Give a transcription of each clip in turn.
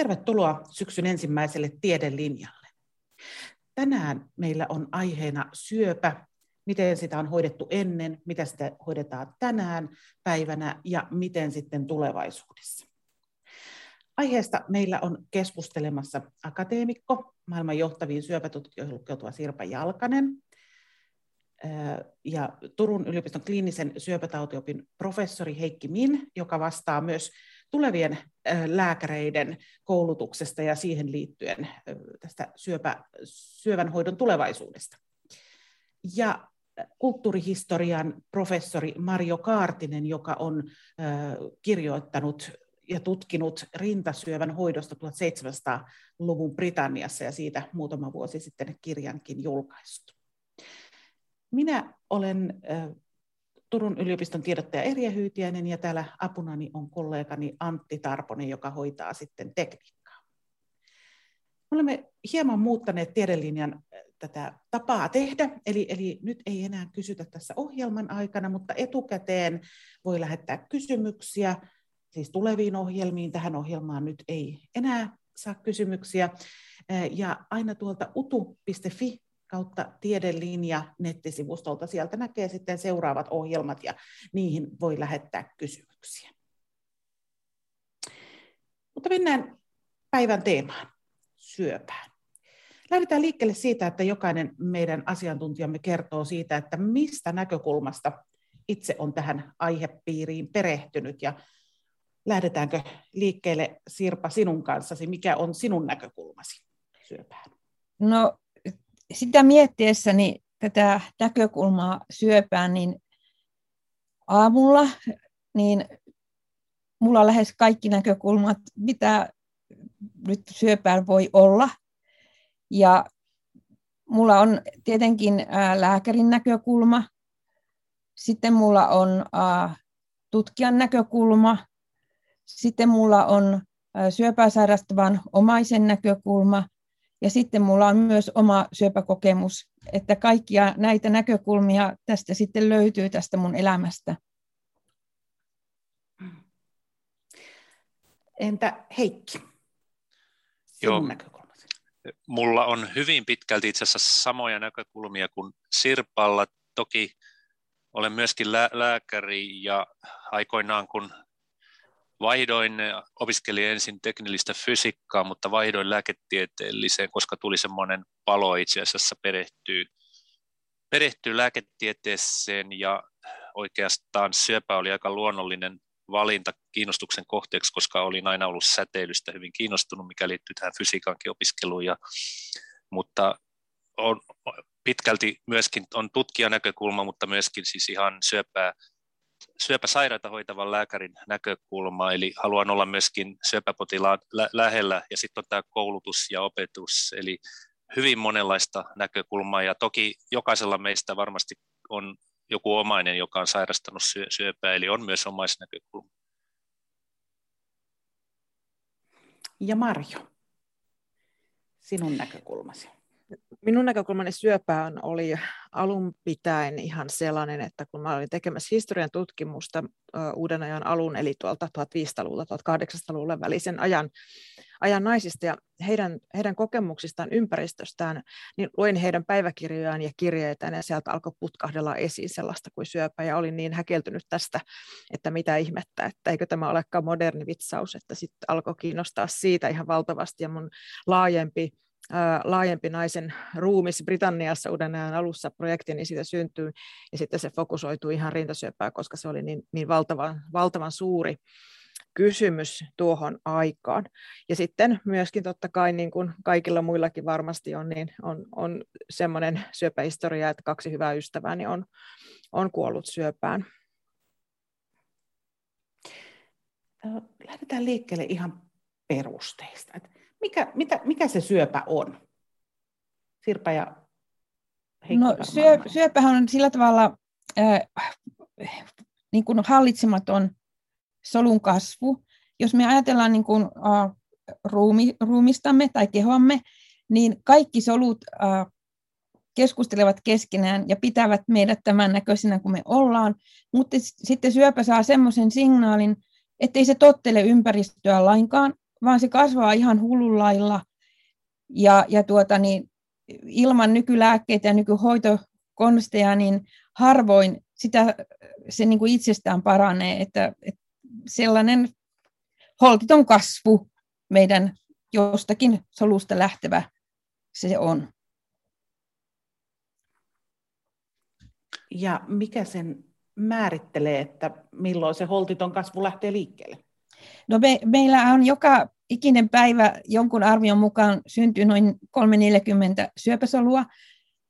Tervetuloa syksyn ensimmäiselle tiedelinjalle. Tänään meillä on aiheena syöpä, miten sitä on hoidettu ennen, mitä sitä hoidetaan tänään päivänä ja miten sitten tulevaisuudessa. Aiheesta meillä on keskustelemassa akateemikko, maailman johtaviin syöpätutkijoihin lukeutuva Sirpa Jalkanen, ja Turun yliopiston kliinisen syöpätautiopin professori Heikki Min, joka vastaa myös tulevien lääkäreiden koulutuksesta ja siihen liittyen tästä syöpä, syövän hoidon tulevaisuudesta. Ja kulttuurihistorian professori Mario Kaartinen, joka on kirjoittanut ja tutkinut rintasyövän hoidosta 1700-luvun Britanniassa ja siitä muutama vuosi sitten kirjankin julkaistu. Minä olen Turun yliopiston tiedottaja Erja Hyytiäinen ja täällä apunani on kollegani Antti Tarponen, joka hoitaa sitten tekniikkaa. Olemme hieman muuttaneet tiedelinjan tätä tapaa tehdä, eli, eli nyt ei enää kysytä tässä ohjelman aikana, mutta etukäteen voi lähettää kysymyksiä, siis tuleviin ohjelmiin. Tähän ohjelmaan nyt ei enää saa kysymyksiä. Ja aina tuolta utu.fi kautta tiedelinja nettisivustolta. Sieltä näkee sitten seuraavat ohjelmat ja niihin voi lähettää kysymyksiä. Mutta mennään päivän teemaan, syöpään. Lähdetään liikkeelle siitä, että jokainen meidän asiantuntijamme kertoo siitä, että mistä näkökulmasta itse on tähän aihepiiriin perehtynyt ja lähdetäänkö liikkeelle Sirpa sinun kanssasi, mikä on sinun näkökulmasi syöpään? No sitä miettiessäni tätä näkökulmaa syöpään, niin aamulla niin mulla lähes kaikki näkökulmat, mitä nyt syöpään voi olla. Ja mulla on tietenkin lääkärin näkökulma, sitten mulla on tutkijan näkökulma, sitten mulla on syöpää sairastavan omaisen näkökulma – ja sitten mulla on myös oma syöpäkokemus, että kaikkia näitä näkökulmia tästä sitten löytyy tästä mun elämästä. Entä Heikki? Joo, näkökulmasi. mulla on hyvin pitkälti itse asiassa samoja näkökulmia kuin Sirpalla. Toki olen myöskin lää- lääkäri ja aikoinaan kun Vaihdoin, opiskelin ensin teknillistä fysiikkaa, mutta vaihdoin lääketieteelliseen, koska tuli semmoinen palo itse asiassa perehtyä, perehtyä lääketieteeseen ja oikeastaan syöpä oli aika luonnollinen valinta kiinnostuksen kohteeksi, koska olin aina ollut säteilystä hyvin kiinnostunut, mikä liittyy tähän fysiikankin opiskeluun. Ja, mutta on, pitkälti myöskin on tutkijanäkökulma, mutta myöskin siis ihan syöpää syöpäsairaita hoitavan lääkärin näkökulma, eli haluan olla myöskin syöpäpotilaan lä- lähellä, ja sitten on tämä koulutus ja opetus, eli hyvin monenlaista näkökulmaa, ja toki jokaisella meistä varmasti on joku omainen, joka on sairastanut syöpää, eli on myös omaisnäkökulma. Ja Marjo, sinun näkökulmasi minun näkökulmani syöpään oli alun pitäen ihan sellainen, että kun mä olin tekemässä historian tutkimusta uuden ajan alun, eli tuolta 1500-luvulta 1800-luvulle välisen ajan, ajan naisista ja heidän, heidän kokemuksistaan ympäristöstään, niin luin heidän päiväkirjojaan ja kirjeitään ja sieltä alkoi putkahdella esiin sellaista kuin syöpä ja olin niin häkeltynyt tästä, että mitä ihmettä, että eikö tämä olekaan moderni vitsaus, että sitten alkoi kiinnostaa siitä ihan valtavasti ja mun laajempi laajempi naisen ruumis Britanniassa uuden ajan alussa projekti, niin siitä syntyy, ja sitten se fokusoituu ihan rintasyöpää, koska se oli niin, niin valtavan, valtavan suuri kysymys tuohon aikaan. Ja sitten myöskin totta kai, niin kuin kaikilla muillakin varmasti on, niin on, on semmoinen syöpähistoria, että kaksi hyvää ystävääni on, on kuollut syöpään. Lähdetään liikkeelle ihan perusteista. Että mikä, mitä, mikä se syöpä on? Sirpa ja Heikki No syö, syöpähän on sillä tavalla äh, niin kuin hallitsematon solun kasvu. Jos me ajatellaan niin kuin, äh, ruumi, ruumistamme tai kehoamme, niin kaikki solut äh, keskustelevat keskenään ja pitävät meidät tämän näköisenä kuin me ollaan, mutta sitten syöpä saa semmoisen signaalin, ettei se tottele ympäristöä lainkaan, vaan se kasvaa ihan hullullailla. Ja, ja tuota, niin, ilman nykylääkkeitä ja nykyhoitokonsteja, niin harvoin sitä, se niin kuin itsestään paranee, että, että sellainen holtiton kasvu meidän jostakin solusta lähtevä se on. Ja mikä sen määrittelee, että milloin se holtiton kasvu lähtee liikkeelle? No me, meillä on joka ikinen päivä jonkun arvion mukaan syntyy noin 340 syöpäsolua,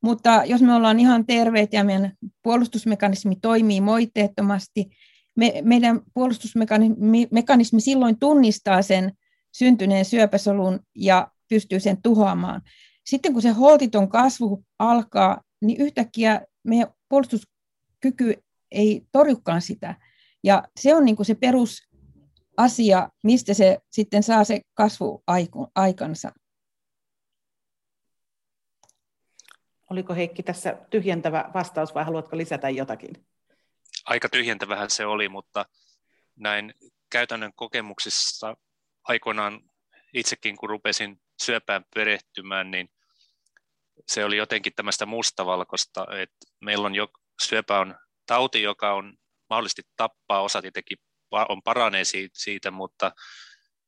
mutta jos me ollaan ihan terveet ja meidän puolustusmekanismi toimii moitteettomasti, me, meidän puolustusmekanismi silloin tunnistaa sen syntyneen syöpäsolun ja pystyy sen tuhoamaan. Sitten kun se holtiton kasvu alkaa, niin yhtäkkiä meidän puolustuskyky ei torjukaan sitä. Ja se on niin kuin se perusasia, mistä se sitten saa se kasvu aikansa. Oliko Heikki tässä tyhjentävä vastaus vai haluatko lisätä jotakin? Aika tyhjentävähän se oli, mutta näin käytännön kokemuksissa aikoinaan itsekin kun rupesin syöpään perehtymään, niin se oli jotenkin tämmöistä mustavalkoista, että meillä on jo, syöpä on tauti, joka on mahdollisesti tappaa, osa tietenkin on paranee siitä, mutta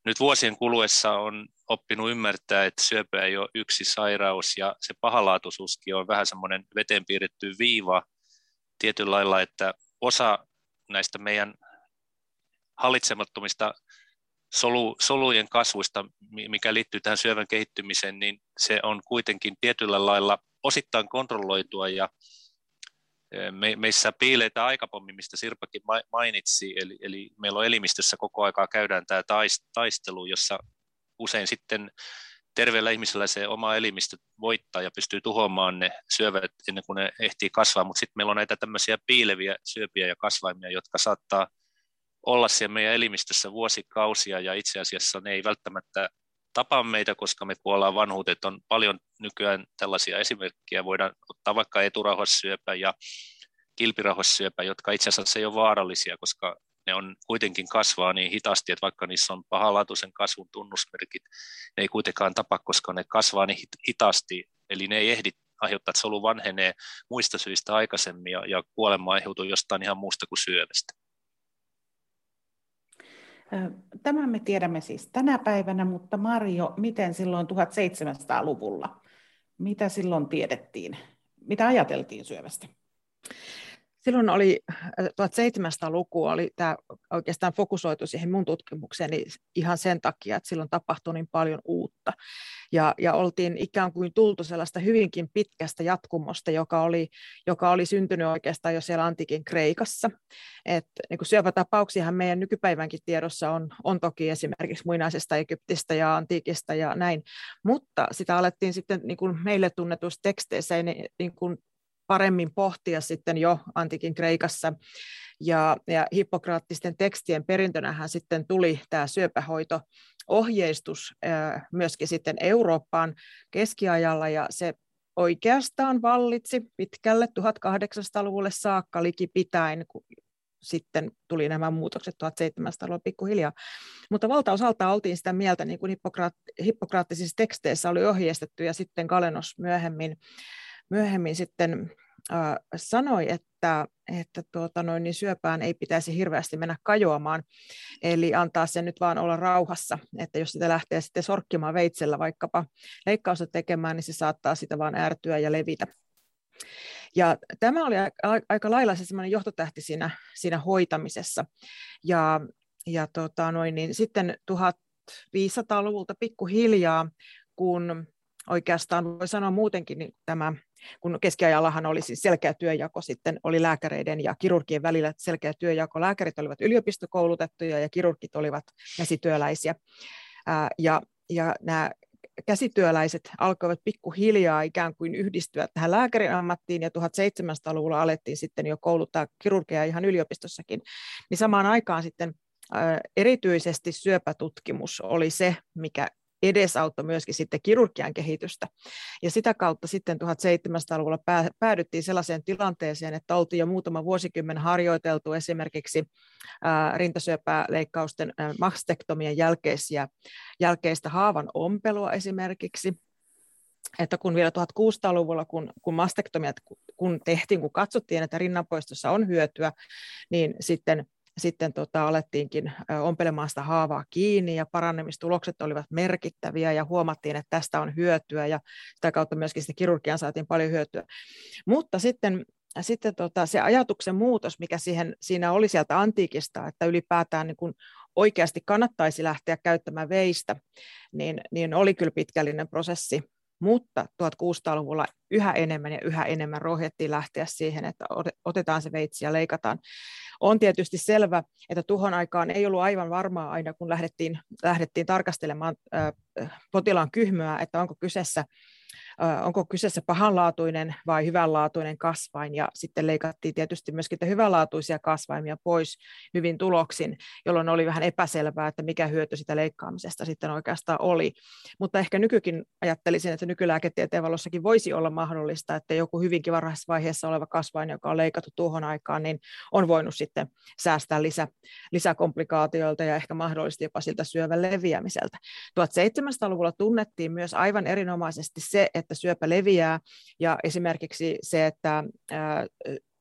nyt vuosien kuluessa on oppinut ymmärtää, että syöpä ei ole yksi sairaus ja se pahalaatuisuuskin on vähän semmoinen veteen piirretty viiva tietyllä lailla, että osa näistä meidän hallitsemattomista solu, solujen kasvuista, mikä liittyy tähän syövän kehittymiseen, niin se on kuitenkin tietyllä lailla osittain kontrolloitua ja me, meissä piileitä aikapommi, mistä Sirpakin mainitsi, eli, eli meillä on elimistössä koko aikaa käydään tämä taistelu, jossa usein sitten terveellä ihmisellä se oma elimistö voittaa ja pystyy tuhoamaan ne syövät ennen kuin ne ehtii kasvaa, mutta sitten meillä on näitä tämmöisiä piileviä syöpiä ja kasvaimia, jotka saattaa olla siellä meidän elimistössä vuosikausia ja itse asiassa ne ei välttämättä tapa meitä, koska me kuollaan vanhuuteen. On paljon nykyään tällaisia esimerkkejä. Voidaan ottaa vaikka eturauhassyöpä ja kilpirauhassyöpä, jotka itse asiassa ei ole vaarallisia, koska ne on kuitenkin kasvaa niin hitaasti, että vaikka niissä on pahanlaatuisen kasvun tunnusmerkit, ne ei kuitenkaan tapa, koska ne kasvaa niin hitaasti, eli ne ei ehdi aiheuttaa, että solu vanhenee muista syistä aikaisemmin ja, ja kuolema aiheutuu jostain ihan muusta kuin syövästä. Tämän me tiedämme siis tänä päivänä, mutta Marjo, miten silloin 1700-luvulla? Mitä silloin tiedettiin? Mitä ajateltiin syövästä? Silloin oli 1700-luku, oli tämä oikeastaan fokusoitu siihen mun tutkimukseeni ihan sen takia, että silloin tapahtui niin paljon uutta. Ja, ja oltiin ikään kuin tultu sellaista hyvinkin pitkästä jatkumosta, joka oli, joka oli syntynyt oikeastaan jo siellä antiikin Kreikassa. Et, niin kuin syöpätapauksiahan meidän nykypäivänkin tiedossa on, on toki esimerkiksi muinaisesta Egyptistä ja antiikista ja näin, mutta sitä alettiin sitten niin kuin meille tunnetuissa teksteissä niin, niin kuin paremmin pohtia sitten jo antiikin Kreikassa. Ja, ja hippokraattisten tekstien perintönähän sitten tuli tämä syöpähoito ohjeistus myöskin sitten Eurooppaan keskiajalla ja se oikeastaan vallitsi pitkälle 1800-luvulle saakka likipitäen, kun sitten tuli nämä muutokset 1700-luvulla pikkuhiljaa. Mutta valtaosalta oltiin sitä mieltä, niin kuin hippokraat- hippokraattisissa teksteissä oli ohjeistettu, ja sitten Galenos myöhemmin, myöhemmin sitten äh, sanoi, että, että tuota noin, niin syöpään ei pitäisi hirveästi mennä kajoamaan, eli antaa sen nyt vaan olla rauhassa, että jos sitä lähtee sitten sorkkimaan veitsellä vaikkapa leikkausta tekemään, niin se saattaa sitä vaan ärtyä ja levitä. Ja tämä oli aika lailla se johtotähti siinä, siinä hoitamisessa. Ja, ja tota noin, niin sitten 1500-luvulta pikkuhiljaa, kun oikeastaan voi sanoa muutenkin niin tämä, kun keskiajallahan oli siis selkeä työjako, sitten oli lääkäreiden ja kirurgien välillä selkeä työjako. Lääkärit olivat yliopistokoulutettuja ja kirurgit olivat käsityöläisiä. Ja, ja nämä käsityöläiset alkoivat pikkuhiljaa ikään kuin yhdistyä tähän lääkärin ammattiin, ja 1700-luvulla alettiin sitten jo kouluttaa kirurgeja ihan yliopistossakin, niin samaan aikaan sitten erityisesti syöpätutkimus oli se, mikä edesauttoi myöskin sitten kirurgian kehitystä. Ja sitä kautta sitten 1700-luvulla päädyttiin sellaiseen tilanteeseen, että oltiin jo muutama vuosikymmen harjoiteltu esimerkiksi rintasyöpäleikkausten mastektomian jälkeisiä, jälkeistä haavan ompelua esimerkiksi, että kun vielä 1600-luvulla, kun, kun mastektomiat kun tehtiin, kun katsottiin, että rinnanpoistossa on hyötyä, niin sitten sitten tota, alettiinkin ompelemaan sitä haavaa kiinni ja parannemistulokset olivat merkittäviä ja huomattiin, että tästä on hyötyä ja sitä kautta myöskin sitä kirurgian saatiin paljon hyötyä. Mutta sitten, sitten tota, se ajatuksen muutos, mikä siihen, siinä oli sieltä antiikista, että ylipäätään niin kun oikeasti kannattaisi lähteä käyttämään veistä, niin, niin oli kyllä pitkällinen prosessi mutta 1600-luvulla yhä enemmän ja yhä enemmän rohjettiin lähteä siihen, että otetaan se veitsi ja leikataan. On tietysti selvä, että tuhon aikaan ei ollut aivan varmaa aina, kun lähdettiin, lähdettiin tarkastelemaan potilaan kyhmyä, että onko kyseessä onko kyseessä pahanlaatuinen vai hyvänlaatuinen kasvain, ja sitten leikattiin tietysti myöskin hyvänlaatuisia kasvaimia pois hyvin tuloksin, jolloin oli vähän epäselvää, että mikä hyöty sitä leikkaamisesta sitten oikeastaan oli. Mutta ehkä nykykin ajattelisin, että nykylääketieteen valossakin voisi olla mahdollista, että joku hyvinkin varhaisessa vaiheessa oleva kasvain, joka on leikattu tuohon aikaan, niin on voinut sitten säästää lisä, lisäkomplikaatioilta ja ehkä mahdollisesti jopa siltä syövän leviämiseltä. 1700-luvulla tunnettiin myös aivan erinomaisesti se, että syöpä leviää ja esimerkiksi se, että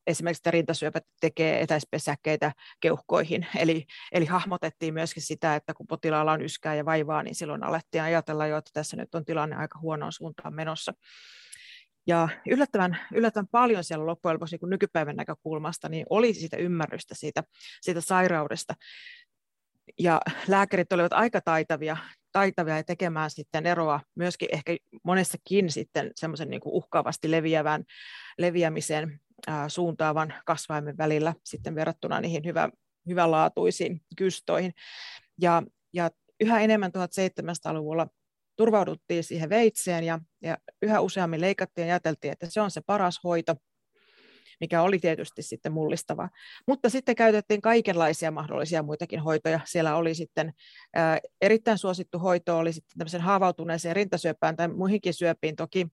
esimerkiksi että rintasyöpä tekee etäispesäkkeitä keuhkoihin. Eli, eli hahmotettiin myöskin sitä, että kun potilaalla on yskää ja vaivaa, niin silloin alettiin ajatella jo, että tässä nyt on tilanne aika huonoon suuntaan menossa. Ja yllättävän, yllättävän paljon siellä loppujen lopuksi niin nykypäivän näkökulmasta niin oli sitä ymmärrystä siitä, siitä sairaudesta. Ja lääkärit olivat aika taitavia taitavia ja tekemään sitten eroa myöskin ehkä monessakin sitten semmoisen niin uhkaavasti leviävän, leviämisen suuntaavan kasvaimen välillä sitten verrattuna niihin hyvä, hyvänlaatuisiin kystoihin. Ja, ja yhä enemmän 1700-luvulla turvauduttiin siihen veitseen ja, ja yhä useammin leikattiin ja ajateltiin, että se on se paras hoito – mikä oli tietysti sitten mullistava. Mutta sitten käytettiin kaikenlaisia mahdollisia muitakin hoitoja. Siellä oli sitten ää, erittäin suosittu hoito, oli sitten tämmöisen haavautuneeseen rintasyöpään tai muihinkin syöpiin toki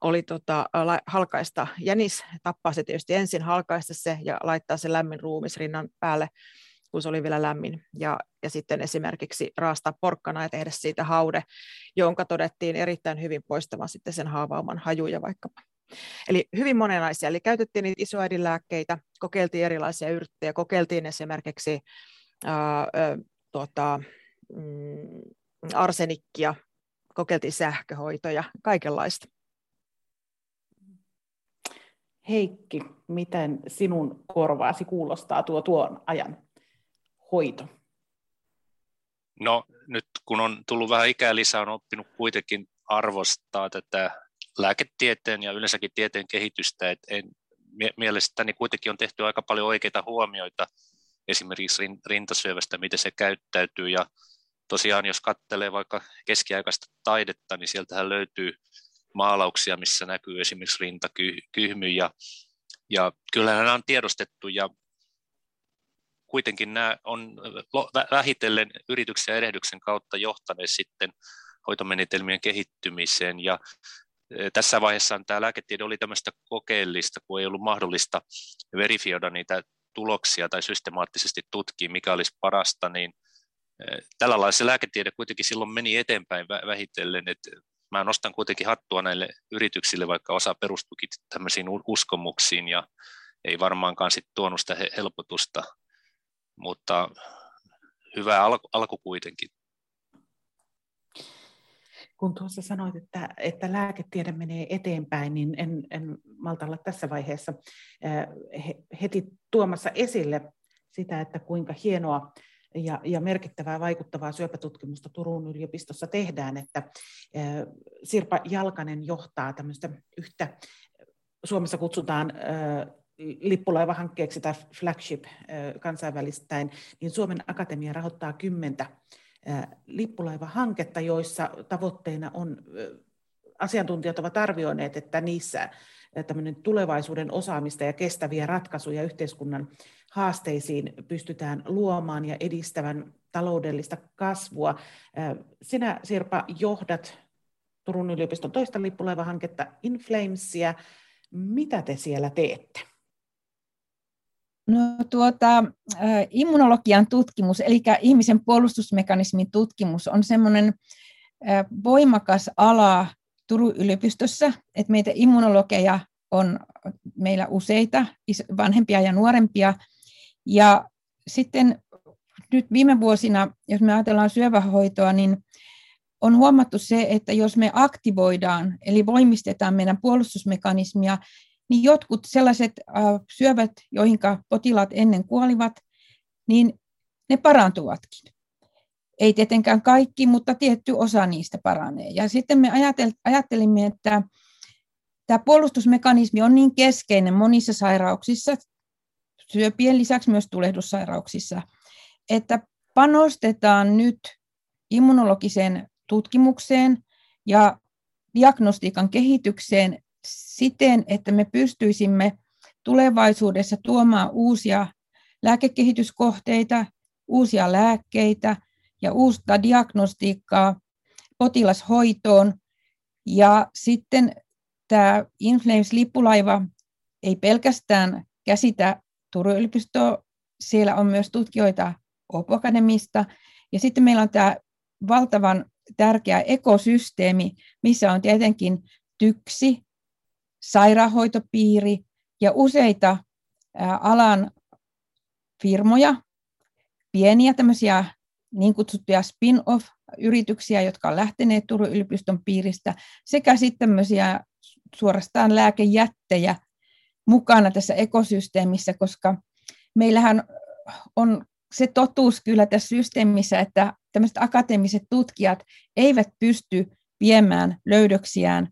oli tota, halkaista jänis, tappaa se tietysti ensin, halkaista se ja laittaa se lämmin ruumis rinnan päälle, kun se oli vielä lämmin. Ja, ja sitten esimerkiksi raastaa porkkana ja tehdä siitä haude, jonka todettiin erittäin hyvin poistamaan sitten sen haavauman hajuja vaikkapa. Eli hyvin monenlaisia, eli käytettiin niitä isoäidinlääkkeitä, kokeiltiin erilaisia yrttejä, kokeiltiin esimerkiksi ää, ää, tuota, mm, arsenikkia, kokeiltiin sähköhoitoja, kaikenlaista. Heikki, miten sinun korvaasi kuulostaa tuo tuon ajan hoito? No nyt kun on tullut vähän ikää lisää, on oppinut kuitenkin arvostaa tätä lääketieteen ja yleensäkin tieteen kehitystä, että en, mielestäni kuitenkin on tehty aika paljon oikeita huomioita esimerkiksi rintasyövästä, miten se käyttäytyy. Ja tosiaan jos katselee vaikka keskiaikaista taidetta, niin sieltähän löytyy maalauksia, missä näkyy esimerkiksi rintakyhmy ja, ja kyllä nämä on tiedostettu ja kuitenkin nämä on vähitellen yrityksen ja erehdyksen kautta johtaneet sitten hoitomenetelmien kehittymiseen. Ja tässä vaiheessa tämä lääketiede oli tämmöistä kokeellista, kun ei ollut mahdollista verifioida niitä tuloksia tai systemaattisesti tutkia, mikä olisi parasta, niin tällä lailla se lääketiede kuitenkin silloin meni eteenpäin vähitellen, että mä nostan kuitenkin hattua näille yrityksille, vaikka osa perustukin tämmöisiin uskomuksiin ja ei varmaankaan sitten tuonut sitä helpotusta, mutta hyvä alku, alku kuitenkin kun tuossa sanoit, että, että lääketiede menee eteenpäin, niin en, en malta olla tässä vaiheessa heti tuomassa esille sitä, että kuinka hienoa ja, ja merkittävää vaikuttavaa syöpätutkimusta Turun yliopistossa tehdään, että Sirpa Jalkanen johtaa tämmöistä yhtä, Suomessa kutsutaan lippulaivahankkeeksi tai flagship kansainvälistäin, niin Suomen Akatemia rahoittaa kymmentä lippulaivahanketta, joissa tavoitteena on, asiantuntijat ovat arvioineet, että niissä tulevaisuuden osaamista ja kestäviä ratkaisuja yhteiskunnan haasteisiin pystytään luomaan ja edistävän taloudellista kasvua. Sinä Sirpa johdat Turun yliopiston toista lippulaivahanketta Inflamesia. Mitä te siellä teette? No, tuota, immunologian tutkimus, eli ihmisen puolustusmekanismin tutkimus, on semmoinen voimakas ala Turun yliopistossa, että meitä immunologeja on meillä useita, vanhempia ja nuorempia. Ja sitten nyt viime vuosina, jos me ajatellaan syövähoitoa, niin on huomattu se, että jos me aktivoidaan, eli voimistetaan meidän puolustusmekanismia, niin jotkut sellaiset syövät, joihin potilaat ennen kuolivat, niin ne parantuvatkin. Ei tietenkään kaikki, mutta tietty osa niistä paranee. Ja sitten me ajattelimme, että tämä puolustusmekanismi on niin keskeinen monissa sairauksissa, syöpien lisäksi myös tulehdussairauksissa, että panostetaan nyt immunologiseen tutkimukseen ja diagnostiikan kehitykseen siten, että me pystyisimme tulevaisuudessa tuomaan uusia lääkekehityskohteita, uusia lääkkeitä ja uusta diagnostiikkaa potilashoitoon. Ja sitten tämä Inflames-lippulaiva ei pelkästään käsitä Turun yliopistoa, siellä on myös tutkijoita Opo Akademista. Ja sitten meillä on tämä valtavan tärkeä ekosysteemi, missä on tietenkin TYKSI, sairaanhoitopiiri ja useita alan firmoja, pieniä tämmöisiä niin kutsuttuja spin-off-yrityksiä, jotka on lähteneet Turun yliopiston piiristä, sekä sitten tämmöisiä suorastaan lääkejättejä mukana tässä ekosysteemissä, koska meillähän on se totuus kyllä tässä systeemissä, että tämmöiset akateemiset tutkijat eivät pysty viemään löydöksiään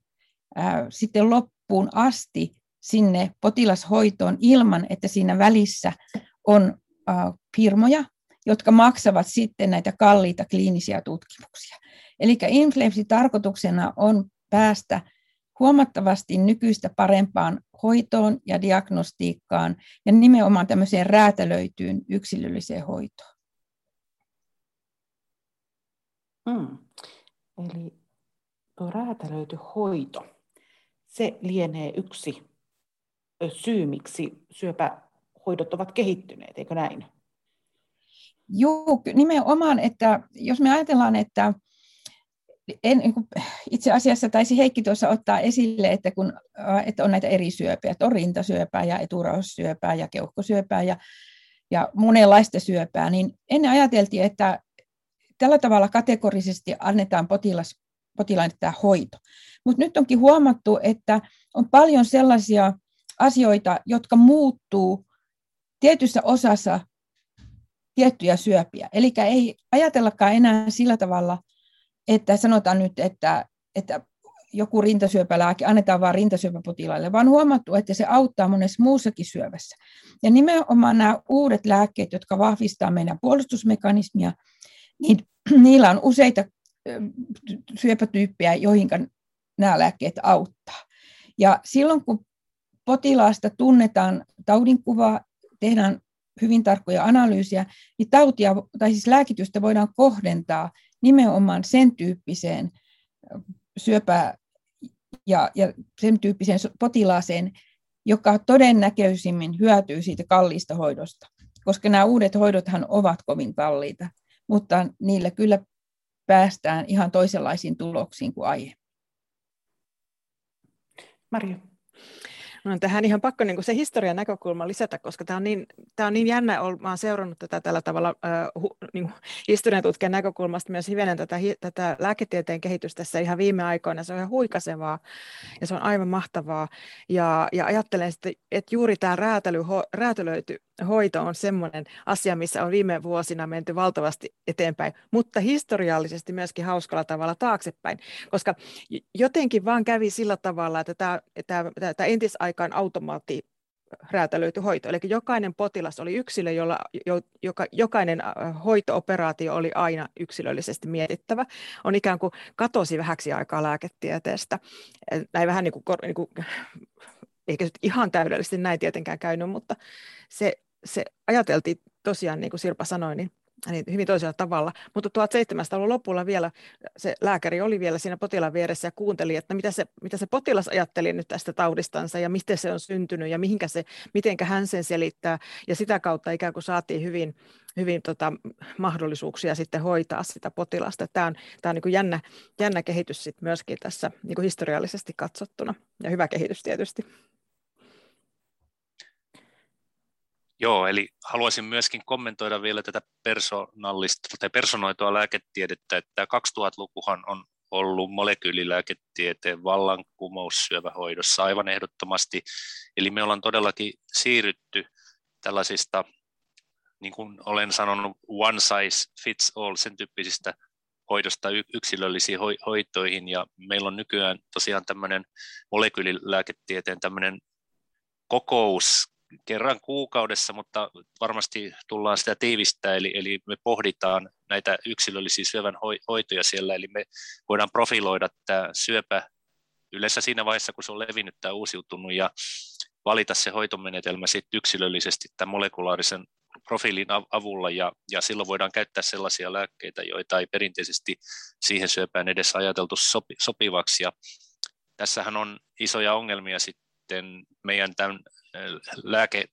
ää, sitten loppuun asti sinne potilashoitoon ilman, että siinä välissä on firmoja, jotka maksavat sitten näitä kalliita kliinisiä tutkimuksia. Eli Inflamesi tarkoituksena on päästä huomattavasti nykyistä parempaan hoitoon ja diagnostiikkaan ja nimenomaan tämmöiseen räätälöityyn yksilölliseen hoitoon. Mm. Eli tuo räätälöity hoito, se lienee yksi syy, miksi syöpähoidot ovat kehittyneet, eikö näin? Joo, nimenomaan, että jos me ajatellaan, että en, niin itse asiassa taisi Heikki tuossa ottaa esille, että, kun, että on näitä eri syöpiä, että on rintasyöpää ja eturauhassyöpää ja keuhkosyöpää ja, ja monenlaista syöpää, niin ennen ajateltiin, että tällä tavalla kategorisesti annetaan potilas, potilaille tämä hoito. Mutta nyt onkin huomattu, että on paljon sellaisia asioita, jotka muuttuu tietyssä osassa tiettyjä syöpiä. Eli ei ajatellakaan enää sillä tavalla, että sanotaan nyt, että, että joku rintasyöpälääke annetaan vain rintasyöpäpotilaille, vaan huomattu, että se auttaa monessa muussakin syövässä. Ja nimenomaan nämä uudet lääkkeet, jotka vahvistavat meidän puolustusmekanismia, niin niillä on useita syöpätyyppejä, joihin nämä lääkkeet auttaa. Ja silloin kun potilaasta tunnetaan taudinkuvaa, tehdään hyvin tarkkoja analyysiä, niin tautia, tai siis lääkitystä voidaan kohdentaa nimenomaan sen tyyppiseen syöpää ja, ja sen tyyppiseen potilaaseen, joka todennäköisimmin hyötyy siitä kalliista hoidosta. Koska nämä uudet hoidothan ovat kovin kalliita, mutta niillä kyllä päästään ihan toisenlaisiin tuloksiin kuin aiemmin. Maria. No, on tähän ihan pakko niin se historian näkökulma lisätä, koska tämä on niin, tämä on niin jännä, olen seurannut tätä tällä tavalla äh, hu, niin historian tutkijan näkökulmasta myös hivenen tätä, tätä lääketieteen kehitystä tässä ihan viime aikoina. Se on ihan huikasevaa ja se on aivan mahtavaa. Ja, ja ajattelen, että, että juuri tämä räätäly, ho, räätälöity hoito on sellainen asia, missä on viime vuosina menty valtavasti eteenpäin, mutta historiallisesti myöskin hauskalla tavalla taaksepäin, koska jotenkin vaan kävi sillä tavalla, että tämä, tämä, tämä entisaikaan automaatti räätälöity hoito. Eli jokainen potilas oli yksilö, jolla joka, jokainen hoitooperaatio oli aina yksilöllisesti mietittävä. On ikään kuin katosi vähäksi aikaa lääketieteestä. Näin vähän niin kuin, niin kuin nyt ihan täydellisesti näin tietenkään käynyt, mutta se se ajateltiin tosiaan, niin kuin Sirpa sanoi, niin niin hyvin toisella tavalla. Mutta 1700-luvun lopulla vielä se lääkäri oli vielä siinä potilaan vieressä ja kuunteli, että mitä se, mitä se potilas ajatteli nyt tästä taudistansa ja miten se on syntynyt ja mihinkä se, mitenkä hän sen selittää. Ja sitä kautta ikään kuin saatiin hyvin, hyvin tota, mahdollisuuksia sitten hoitaa sitä potilasta. Tämä on, tämä on niin kuin jännä, jännä kehitys sit myöskin tässä niin kuin historiallisesti katsottuna ja hyvä kehitys tietysti. Joo, eli haluaisin myöskin kommentoida vielä tätä persoonallista tai personoitua lääketiedettä, että 2000-lukuhan on ollut molekyylilääketieteen vallankumous syövähoidossa aivan ehdottomasti. Eli me ollaan todellakin siirrytty tällaisista, niin kuin olen sanonut, one size fits all, sen tyyppisistä hoidosta yksilöllisiin hoitoihin, ja meillä on nykyään tosiaan tämmöinen molekyylilääketieteen tämmöinen kokous kerran kuukaudessa, mutta varmasti tullaan sitä tiivistää, eli, eli me pohditaan näitä yksilöllisiä syövän hoitoja siellä, eli me voidaan profiloida tämä syöpä yleensä siinä vaiheessa, kun se on levinnyt tai uusiutunut, ja valita se hoitomenetelmä sitten yksilöllisesti tämän molekulaarisen profiilin avulla, ja, ja silloin voidaan käyttää sellaisia lääkkeitä, joita ei perinteisesti siihen syöpään edes ajateltu sopi, sopivaksi, ja tässähän on isoja ongelmia sitten meidän tämän lääke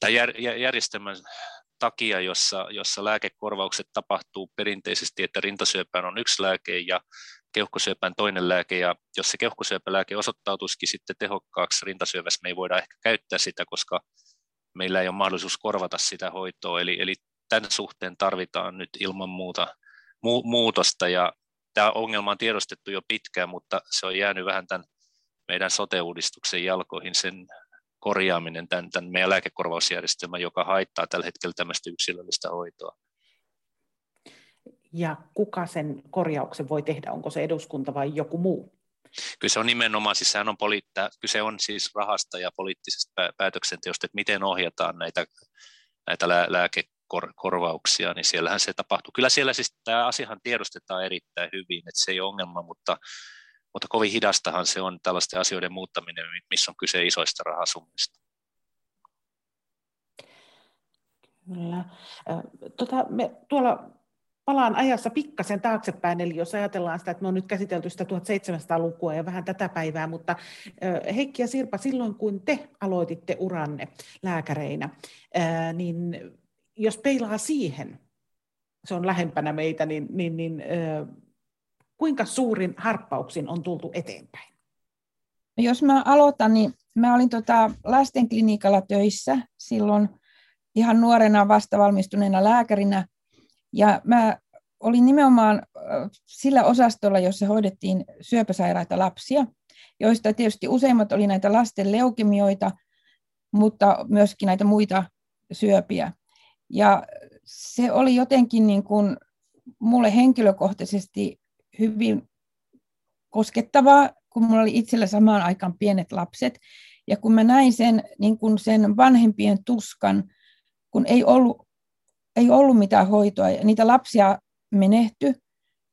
tai järjestelmän takia, jossa, jossa lääkekorvaukset tapahtuu perinteisesti, että rintasyöpään on yksi lääke ja keuhkosyöpään toinen lääke, ja jos se keuhkosyöpälääke osoittautuisikin sitten tehokkaaksi rintasyövässä, me ei voida ehkä käyttää sitä, koska meillä ei ole mahdollisuus korvata sitä hoitoa, eli, eli tämän suhteen tarvitaan nyt ilman muuta mu- muutosta, ja tämä ongelma on tiedostettu jo pitkään, mutta se on jäänyt vähän tämän meidän sote-uudistuksen jalkoihin sen korjaaminen, tämän, tämän meidän lääkekorvausjärjestelmän, joka haittaa tällä hetkellä tämmöistä yksilöllistä hoitoa. Ja kuka sen korjauksen voi tehdä? Onko se eduskunta vai joku muu? Kyllä se on nimenomaan, siis on poliitta, kyse on siis rahasta ja poliittisesta päätöksenteosta, että miten ohjataan näitä, näitä lääkekorvauksia, niin siellähän se tapahtuu. Kyllä siellä siis tämä asiahan tiedostetaan erittäin hyvin, että se ei ole ongelma, mutta mutta kovin hidastahan se on tällaisten asioiden muuttaminen, missä on kyse isoista rahasummista. Kyllä. Tota, me tuolla palaan ajassa pikkasen taaksepäin, eli jos ajatellaan sitä, että me on nyt käsitelty sitä 1700-lukua ja vähän tätä päivää, mutta Heikki ja Sirpa, silloin kun te aloititte uranne lääkäreinä, niin jos peilaa siihen, se on lähempänä meitä, niin, niin, niin kuinka suurin harppauksin on tultu eteenpäin? Jos mä aloitan, niin mä olin tota lastenklinikalla töissä silloin ihan nuorena vastavalmistuneena lääkärinä. Ja mä olin nimenomaan sillä osastolla, jossa hoidettiin syöpäsairaita lapsia, joista tietysti useimmat oli näitä lasten leukemioita, mutta myöskin näitä muita syöpiä. Ja se oli jotenkin niin kuin mulle henkilökohtaisesti hyvin koskettavaa, kun minulla oli itsellä samaan aikaan pienet lapset. Ja kun mä näin sen, niin kun sen vanhempien tuskan, kun ei ollut, ei ollut mitään hoitoa, ja niitä lapsia menehty,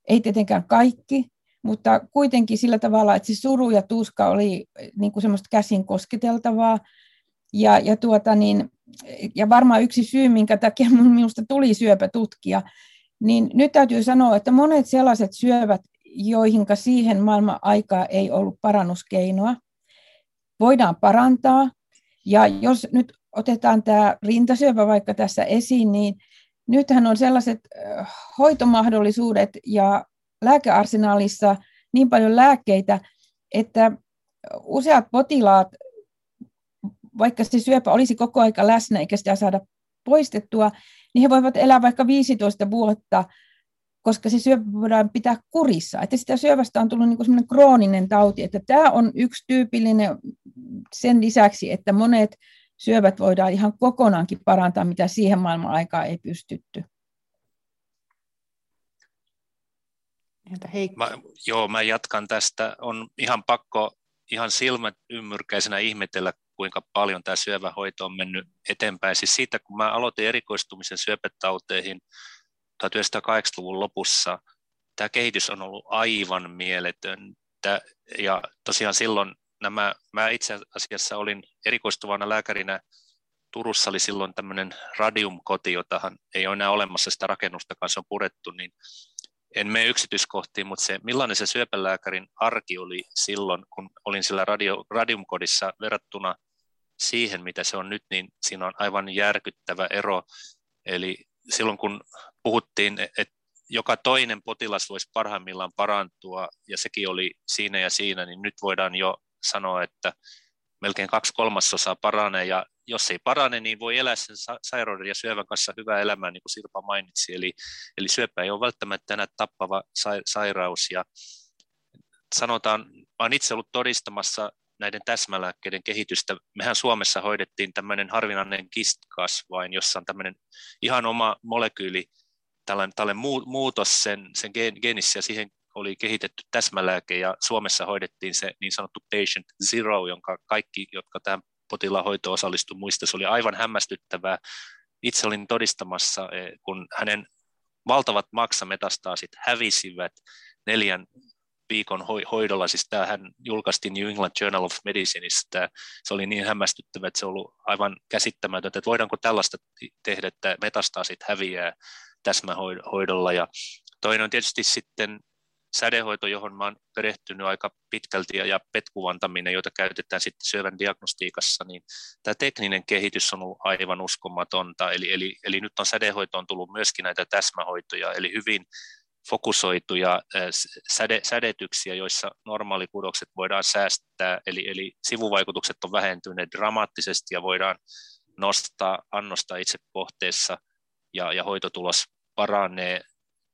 ei tietenkään kaikki, mutta kuitenkin sillä tavalla, että se suru ja tuska oli niin kuin semmoista käsin kosketeltavaa. Ja, ja, tuota niin, ja varmaan yksi syy, minkä takia minusta tuli syöpätutkija, niin nyt täytyy sanoa, että monet sellaiset syövät, joihinka siihen maailman aikaa ei ollut parannuskeinoa, voidaan parantaa. Ja jos nyt otetaan tämä rintasyöpä vaikka tässä esiin, niin nythän on sellaiset hoitomahdollisuudet ja lääkearsenaalissa niin paljon lääkkeitä, että useat potilaat, vaikka se syöpä olisi koko aika läsnä eikä sitä saada poistettua, niin he voivat elää vaikka 15 vuotta, koska se syöpä voidaan pitää kurissa. Että sitä syövästä on tullut niin kuin krooninen tauti. Että tämä on yksi tyypillinen sen lisäksi, että monet syövät voidaan ihan kokonaankin parantaa, mitä siihen maailman aikaa ei pystytty. Mä, joo, mä jatkan tästä. On ihan pakko ihan silmät ymmyrkäisenä ihmetellä, kuinka paljon tämä syövähoito on mennyt eteenpäin. Siis siitä, kun mä aloitin erikoistumisen syöpätauteihin 1980-luvun lopussa, tämä kehitys on ollut aivan mieletöntä. Ja tosiaan silloin nämä, mä itse asiassa olin erikoistuvana lääkärinä Turussa oli silloin tämmöinen radiumkoti, jotahan ei ole enää olemassa sitä rakennustakaan, se on purettu, niin en mene yksityiskohtiin, mutta se, millainen se syöpälääkärin arki oli silloin, kun olin sillä radio, radiumkodissa verrattuna siihen, mitä se on nyt, niin siinä on aivan järkyttävä ero. Eli silloin kun puhuttiin, että joka toinen potilas voisi parhaimmillaan parantua, ja sekin oli siinä ja siinä, niin nyt voidaan jo sanoa, että melkein kaksi kolmasosaa paranee, ja jos ei parane, niin voi elää sen sairauden ja syövän kanssa hyvää elämää, niin kuin Sirpa mainitsi. Eli, eli syöpä ei ole välttämättä enää tappava sairaus. Ja sanotaan, olen itse ollut todistamassa näiden täsmälääkkeiden kehitystä. Mehän Suomessa hoidettiin tämmöinen harvinainen kistkasvain, jossa on tämmöinen ihan oma molekyyli, tällainen, tällainen muutos sen, sen geenissä ja siihen oli kehitetty täsmälääke ja Suomessa hoidettiin se niin sanottu patient zero, jonka kaikki, jotka tähän potilaan hoitoon osallistui, muista se oli aivan hämmästyttävää. Itse olin todistamassa, eh, kun hänen valtavat maksametastaasit hävisivät neljän viikon hoidolla, siis tämähän julkaistiin New England Journal of Medicineista, se oli niin hämmästyttävä, että se on ollut aivan käsittämätöntä, että voidaanko tällaista tehdä, että metastaasit häviää täsmähoidolla, ja toinen on tietysti sitten sädehoito, johon olen perehtynyt aika pitkälti, ja petkuvantaminen, joita käytetään sitten syövän diagnostiikassa, niin tämä tekninen kehitys on ollut aivan uskomatonta, eli, eli, eli nyt on sädehoitoon tullut myöskin näitä täsmähoitoja, eli hyvin fokusoituja säde, sädetyksiä, joissa normaalikudokset voidaan säästää, eli, eli sivuvaikutukset on vähentyneet dramaattisesti ja voidaan nostaa annosta itse kohteessa ja, ja hoitotulos paranee.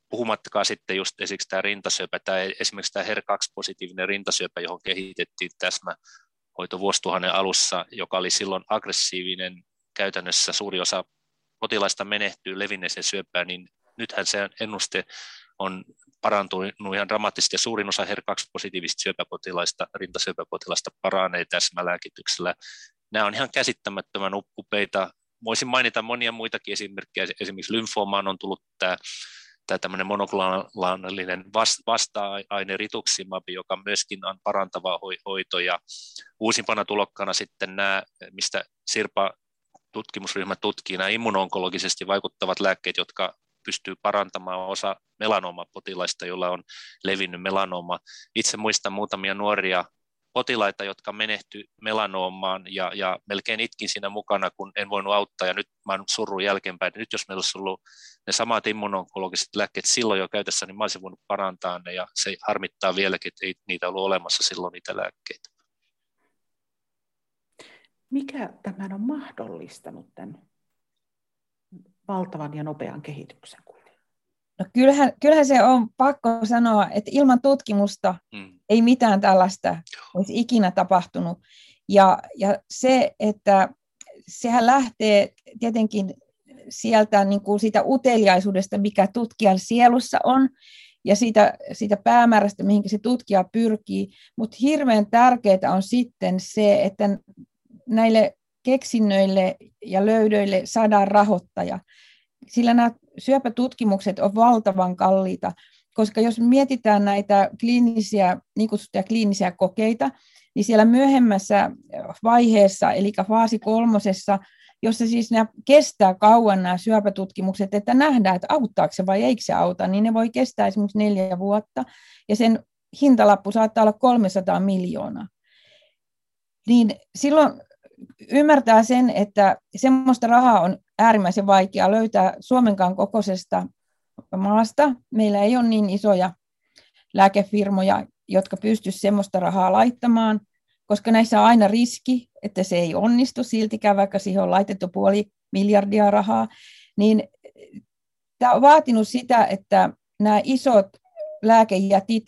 Puhumattakaan sitten just esimerkiksi tämä rintasyöpä tai esimerkiksi tämä HER2-positiivinen rintasyöpä, johon kehitettiin täsmähoito vuosituhannen alussa, joka oli silloin aggressiivinen, käytännössä suuri osa potilaista menehtyy levinneeseen syöpään, niin nythän se ennuste on parantunut ihan dramaattisesti ja suurin osa HER2-positiivista syöpäpotilaista, rintasyöpäpotilaista paranee täsmälääkityksellä. Nämä on ihan käsittämättömän upeita. Voisin mainita monia muitakin esimerkkejä. Esimerkiksi lymfoomaan on tullut tämä tämä tämmöinen monoklonaalinen vasta-aine rituximab, joka myöskin on parantava hoito ja uusimpana tulokkana sitten nämä, mistä Sirpa tutkimusryhmä tutkii nämä immunonkologisesti vaikuttavat lääkkeet, jotka pystyy parantamaan osa melanoma-potilaista, joilla on levinnyt melanoma. Itse muistan muutamia nuoria potilaita, jotka menehty melanoomaan ja, ja melkein itkin siinä mukana, kun en voinut auttaa ja nyt mä oon surun jälkeenpäin. Nyt jos meillä olisi ollut ne samat immunonkologiset lääkkeet silloin jo käytössä, niin mä olisin voinut parantaa ne ja se harmittaa vieläkin, että ei niitä ollut olemassa silloin niitä lääkkeitä. Mikä tämän on mahdollistanut tämän valtavan ja nopean kehityksen? No kyllähän, kyllähän se on pakko sanoa, että ilman tutkimusta mm. ei mitään tällaista olisi ikinä tapahtunut. Ja, ja se, että sehän lähtee tietenkin sieltä niin kuin siitä uteliaisuudesta, mikä tutkijan sielussa on, ja siitä, siitä päämäärästä, mihin se tutkija pyrkii. Mutta hirveän tärkeää on sitten se, että näille keksinnöille ja löydöille saadaan rahoittaja. Sillä nämä syöpätutkimukset on valtavan kalliita, koska jos mietitään näitä kliinisiä, niin kutsuttuja kliinisiä kokeita, niin siellä myöhemmässä vaiheessa, eli faasi kolmosessa, jossa siis nämä kestää kauan nämä syöpätutkimukset, että nähdään, että auttaako se vai eikö se auta, niin ne voi kestää esimerkiksi neljä vuotta, ja sen hintalappu saattaa olla 300 miljoonaa. Niin silloin ymmärtää sen, että semmoista rahaa on äärimmäisen vaikea löytää Suomenkaan kokoisesta maasta. Meillä ei ole niin isoja lääkefirmoja, jotka pystyisivät semmoista rahaa laittamaan, koska näissä on aina riski, että se ei onnistu siltikään, vaikka siihen on laitettu puoli miljardia rahaa, niin tämä on vaatinut sitä, että nämä isot lääkejätit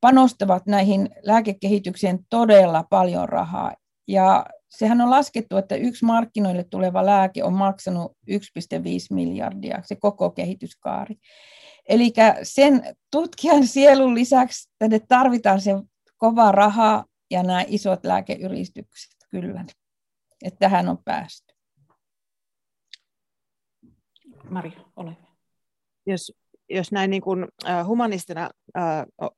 panostavat näihin lääkekehitykseen todella paljon rahaa. Ja sehän on laskettu, että yksi markkinoille tuleva lääke on maksanut 1,5 miljardia, se koko kehityskaari. Eli sen tutkijan sielun lisäksi tänne tarvitaan se kova raha ja nämä isot lääkeyritykset, kyllä, että tähän on päästy. Maria, ole Jos jos näin niin kuin, humanistina,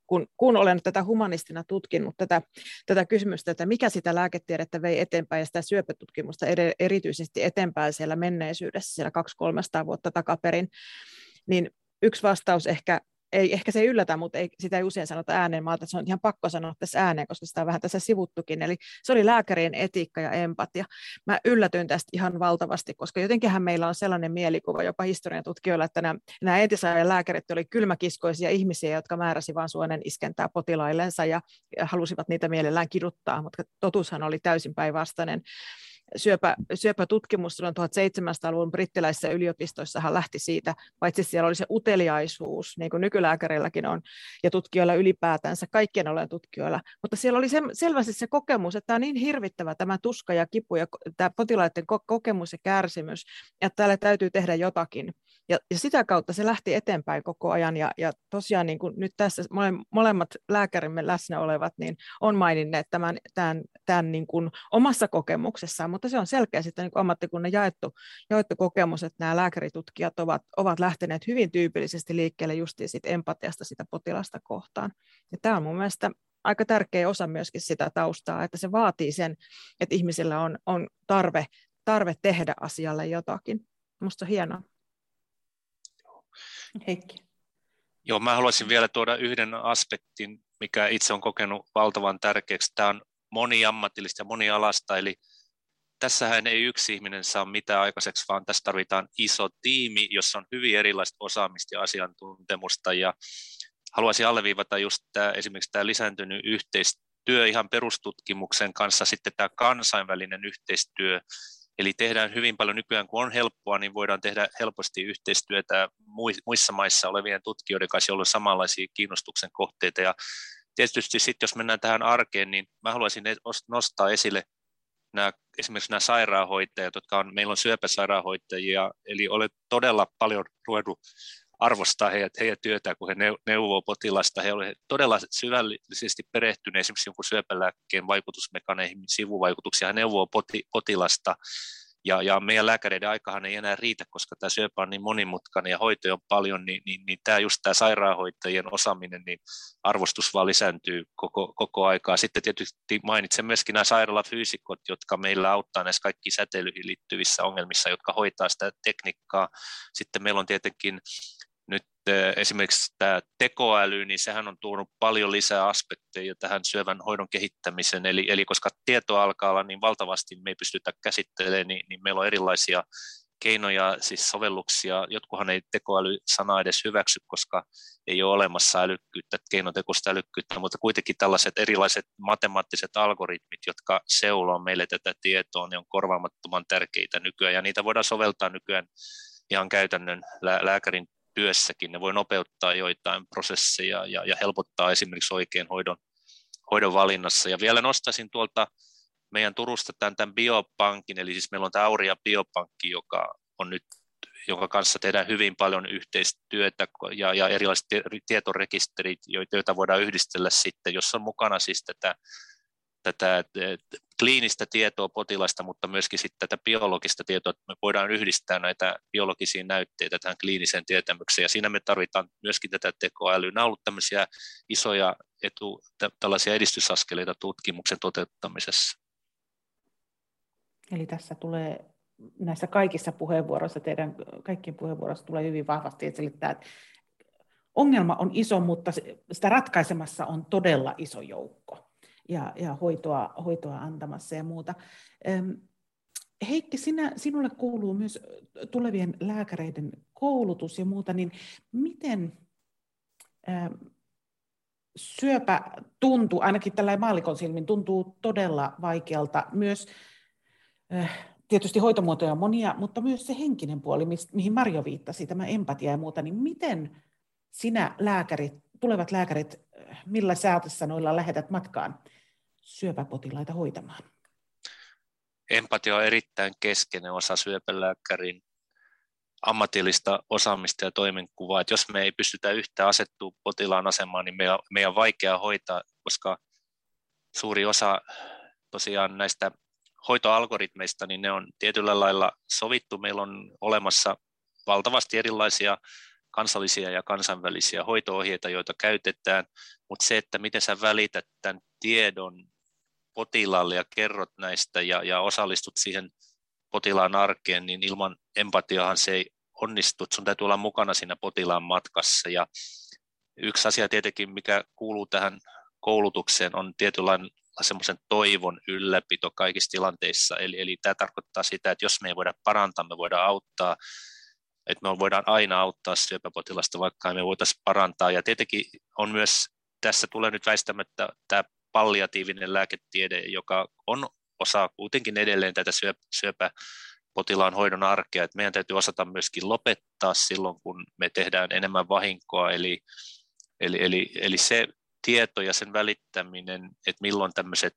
kun, kun olen tätä humanistina tutkinut tätä, tätä kysymystä, että mikä sitä lääketiedettä vei eteenpäin ja sitä syöpätutkimusta erityisesti eteenpäin siellä menneisyydessä, siellä 200-300 vuotta takaperin, niin yksi vastaus ehkä ei, ehkä se ei yllätä, mutta ei, sitä ei usein sanota ääneen. Mä että se on ihan pakko sanoa tässä ääneen, koska sitä on vähän tässä sivuttukin. Eli se oli lääkärien etiikka ja empatia. Mä yllätyin tästä ihan valtavasti, koska jotenkinhän meillä on sellainen mielikuva jopa historian tutkijoilla, että nämä, nämä entisajan lääkärit oli kylmäkiskoisia ihmisiä, jotka määräsi vain suonen iskentää potilaillensa ja halusivat niitä mielellään kiduttaa, mutta totuushan oli täysin päinvastainen syöpä, syöpätutkimus silloin 1700-luvun brittiläisissä yliopistoissahan lähti siitä, paitsi siellä oli se uteliaisuus, niin kuin nykylääkärilläkin on, ja tutkijoilla ylipäätänsä, kaikkien olen tutkijoilla, mutta siellä oli se, selvästi se kokemus, että tämä on niin hirvittävä tämä tuska ja kipu ja tämä potilaiden kokemus ja kärsimys, että täällä täytyy tehdä jotakin. Ja, ja sitä kautta se lähti eteenpäin koko ajan, ja, ja tosiaan niin kuin nyt tässä mole, molemmat lääkärimme läsnä olevat niin on maininneet tämän, tämän, tämän niin kuin omassa kokemuksessaan, mutta se on selkeä sitten niin ammattikunnan jaettu, jaettu kokemus, että nämä lääkäritutkijat ovat, ovat lähteneet hyvin tyypillisesti liikkeelle justiin siitä empatiasta sitä potilasta kohtaan. Ja tämä on mun mielestä aika tärkeä osa myöskin sitä taustaa, että se vaatii sen, että ihmisillä on, on tarve, tarve tehdä asialle jotakin. Minusta hienoa. Heikki. Joo, mä haluaisin vielä tuoda yhden aspektin, mikä itse on kokenut valtavan tärkeäksi. Tämä on moniammatillista ja monialasta, eli tässähän ei yksi ihminen saa mitään aikaiseksi, vaan tässä tarvitaan iso tiimi, jossa on hyvin erilaista osaamista ja asiantuntemusta. Ja haluaisin alleviivata just tämä, esimerkiksi tämä lisääntynyt yhteistyö ihan perustutkimuksen kanssa, sitten tämä kansainvälinen yhteistyö, Eli tehdään hyvin paljon nykyään, kun on helppoa, niin voidaan tehdä helposti yhteistyötä muissa maissa olevien tutkijoiden kanssa, joilla on samanlaisia kiinnostuksen kohteita. Ja tietysti sitten, jos mennään tähän arkeen, niin mä haluaisin nostaa esille nämä, esimerkiksi nämä sairaanhoitajat, jotka on, meillä on syöpäsairaanhoitajia, eli olet todella paljon ruvennut arvostaa heidän, heidän työtään, kun he neuvoo potilasta. He ovat todella syvällisesti perehtyneet esimerkiksi jonkun syöpälääkkeen vaikutusmekanismin sivuvaikutuksia. He neuvoo poti, potilasta ja, ja meidän lääkäreiden aikahan ei enää riitä, koska tämä syöpä on niin monimutkainen ja hoitoja on paljon, niin, niin, niin tämä just tämä sairaanhoitajien osaaminen, niin arvostus vaan lisääntyy koko, koko aikaa. Sitten tietysti mainitsen myöskin nämä sairaalafyysikot, jotka meillä auttaa näissä kaikki säteilyihin liittyvissä ongelmissa, jotka hoitaa sitä tekniikkaa. Sitten meillä on tietenkin esimerkiksi tämä tekoäly, niin sehän on tuonut paljon lisää aspekteja tähän syövän hoidon kehittämiseen, eli, eli koska tieto alkaa olla niin valtavasti, me ei pystytä käsittelemään, niin, niin meillä on erilaisia keinoja, siis sovelluksia, jotkuhan ei tekoäly-sana edes hyväksy, koska ei ole olemassa älykkyyttä, keinotekoista älykkyyttä, mutta kuitenkin tällaiset erilaiset matemaattiset algoritmit, jotka seuloo meille tätä tietoa, ne on korvaamattoman tärkeitä nykyään, ja niitä voidaan soveltaa nykyään ihan käytännön lääkärin työssäkin. Ne voi nopeuttaa joitain prosesseja ja, ja helpottaa esimerkiksi oikein hoidon, hoidon valinnassa. Ja vielä nostaisin tuolta meidän Turusta tämän, tämän biopankin, eli siis meillä on tämä Auria biopankki, joka on nyt jonka kanssa tehdään hyvin paljon yhteistyötä ja, ja erilaiset tietorekisterit, joita voidaan yhdistellä sitten, jos on mukana siis tätä tätä kliinistä tietoa potilasta, mutta myöskin sitten tätä biologista tietoa, että me voidaan yhdistää näitä biologisia näytteitä tähän kliiniseen tietämykseen, ja siinä me tarvitaan myöskin tätä tekoälyä. Nämä ovat tämmöisiä isoja etu, tällaisia edistysaskeleita tutkimuksen toteuttamisessa. Eli tässä tulee näissä kaikissa puheenvuoroissa, teidän kaikkien puheenvuoroissa tulee hyvin vahvasti esille että ongelma on iso, mutta sitä ratkaisemassa on todella iso joukko ja, ja hoitoa, hoitoa antamassa ja muuta. Heikki, sinä, sinulle kuuluu myös tulevien lääkäreiden koulutus ja muuta, niin miten syöpä tuntuu, ainakin tällä maalikon silmin, tuntuu todella vaikealta myös, tietysti hoitomuotoja on monia, mutta myös se henkinen puoli, mihin Marjo viittasi, tämä empatia ja muuta, niin miten sinä lääkärit, tulevat lääkärit, millä noilla lähetät matkaan syöpäpotilaita hoitamaan? Empatia on erittäin keskeinen osa syöpälääkärin ammatillista osaamista ja toimenkuvaa. Että jos me ei pystytä yhtä asettua potilaan asemaan, niin meidän, meidän on vaikea hoitaa, koska suuri osa tosiaan näistä hoitoalgoritmeista, niin ne on tietyllä lailla sovittu. Meillä on olemassa valtavasti erilaisia kansallisia ja kansainvälisiä hoitoohjeita, joita käytetään, mutta se, että miten sä välität tämän tiedon potilaalle ja kerrot näistä ja, ja osallistut siihen potilaan arkeen, niin ilman empatiahan se ei onnistu. Sun täytyy olla mukana siinä potilaan matkassa. Ja yksi asia tietenkin, mikä kuuluu tähän koulutukseen, on tietynlainen semmoisen toivon ylläpito kaikissa tilanteissa. Eli, eli tämä tarkoittaa sitä, että jos me ei voida parantaa, me voidaan auttaa, että me voidaan aina auttaa syöpäpotilasta, vaikka me voitaisiin parantaa. Ja tietenkin on myös, tässä tulee nyt väistämättä tämä palliatiivinen lääketiede, joka on osa kuitenkin edelleen tätä syöpäpotilaan hoidon arkea, että meidän täytyy osata myöskin lopettaa silloin, kun me tehdään enemmän vahinkoa, eli, eli, eli, eli se tieto ja sen välittäminen, että milloin tämmöiset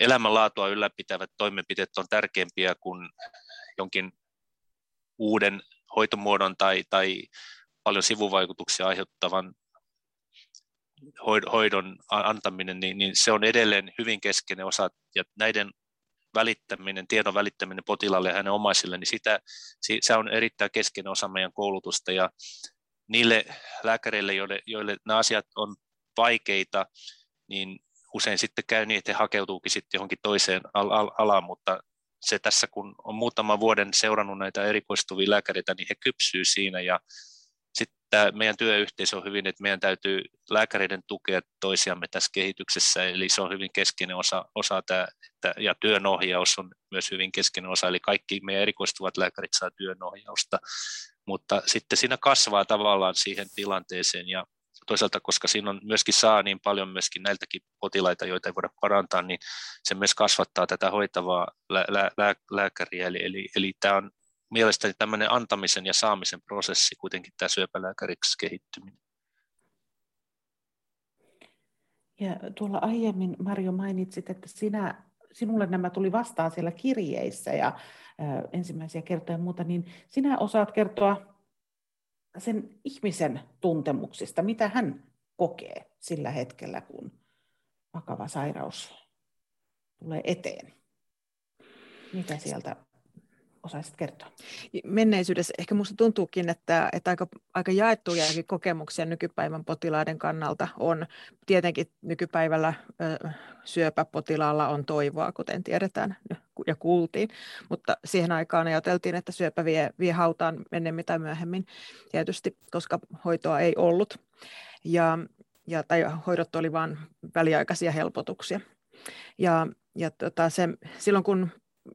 elämänlaatua ylläpitävät toimenpiteet on tärkeämpiä kuin jonkin uuden hoitomuodon tai, tai paljon sivuvaikutuksia aiheuttavan hoidon antaminen, niin, niin se on edelleen hyvin keskeinen osa, ja näiden välittäminen, tiedon välittäminen potilaalle ja hänen omaisille, niin sitä, se on erittäin keskeinen osa meidän koulutusta, ja niille lääkäreille, joille, joille nämä asiat on vaikeita, niin usein sitten käy niin, että he hakeutuukin sitten johonkin toiseen al- al- alaan, mutta se tässä, kun on muutama vuoden seurannut näitä erikoistuvia lääkäreitä, niin he kypsyy siinä ja sitten meidän työyhteisö on hyvin, että meidän täytyy lääkäreiden tukea toisiamme tässä kehityksessä, eli se on hyvin keskeinen osa, osa tämä, että, ja työnohjaus on myös hyvin keskeinen osa, eli kaikki meidän erikoistuvat lääkärit saa työnohjausta, mutta sitten siinä kasvaa tavallaan siihen tilanteeseen. Ja toisaalta, koska siinä on myöskin saa niin paljon myöskin näiltäkin potilaita, joita ei voida parantaa, niin se myös kasvattaa tätä hoitavaa lää, lää, lääkäriä. Eli, eli, eli tämä on mielestäni tämmöinen antamisen ja saamisen prosessi kuitenkin tämä syöpälääkäriksi kehittyminen. Ja tuolla aiemmin Marjo mainitsit, että sinä, sinulle nämä tuli vastaan siellä kirjeissä ja äh, ensimmäisiä kertoja ja muuta, niin sinä osaat kertoa sen ihmisen tuntemuksista, mitä hän kokee sillä hetkellä, kun vakava sairaus tulee eteen. Mitä sieltä osaisit kertoa? Menneisyydessä ehkä minusta tuntuukin, että, että aika, aika jaettuja kokemuksia nykypäivän potilaiden kannalta on. Tietenkin nykypäivällä ö, syöpäpotilaalla on toivoa, kuten tiedetään ja kuultiin, mutta siihen aikaan ajateltiin, että syöpä vie, vie hautaan ennemmin tai myöhemmin tietysti, koska hoitoa ei ollut. Ja, ja, tai hoidot oli vain väliaikaisia helpotuksia. Ja, ja tota, se, silloin kun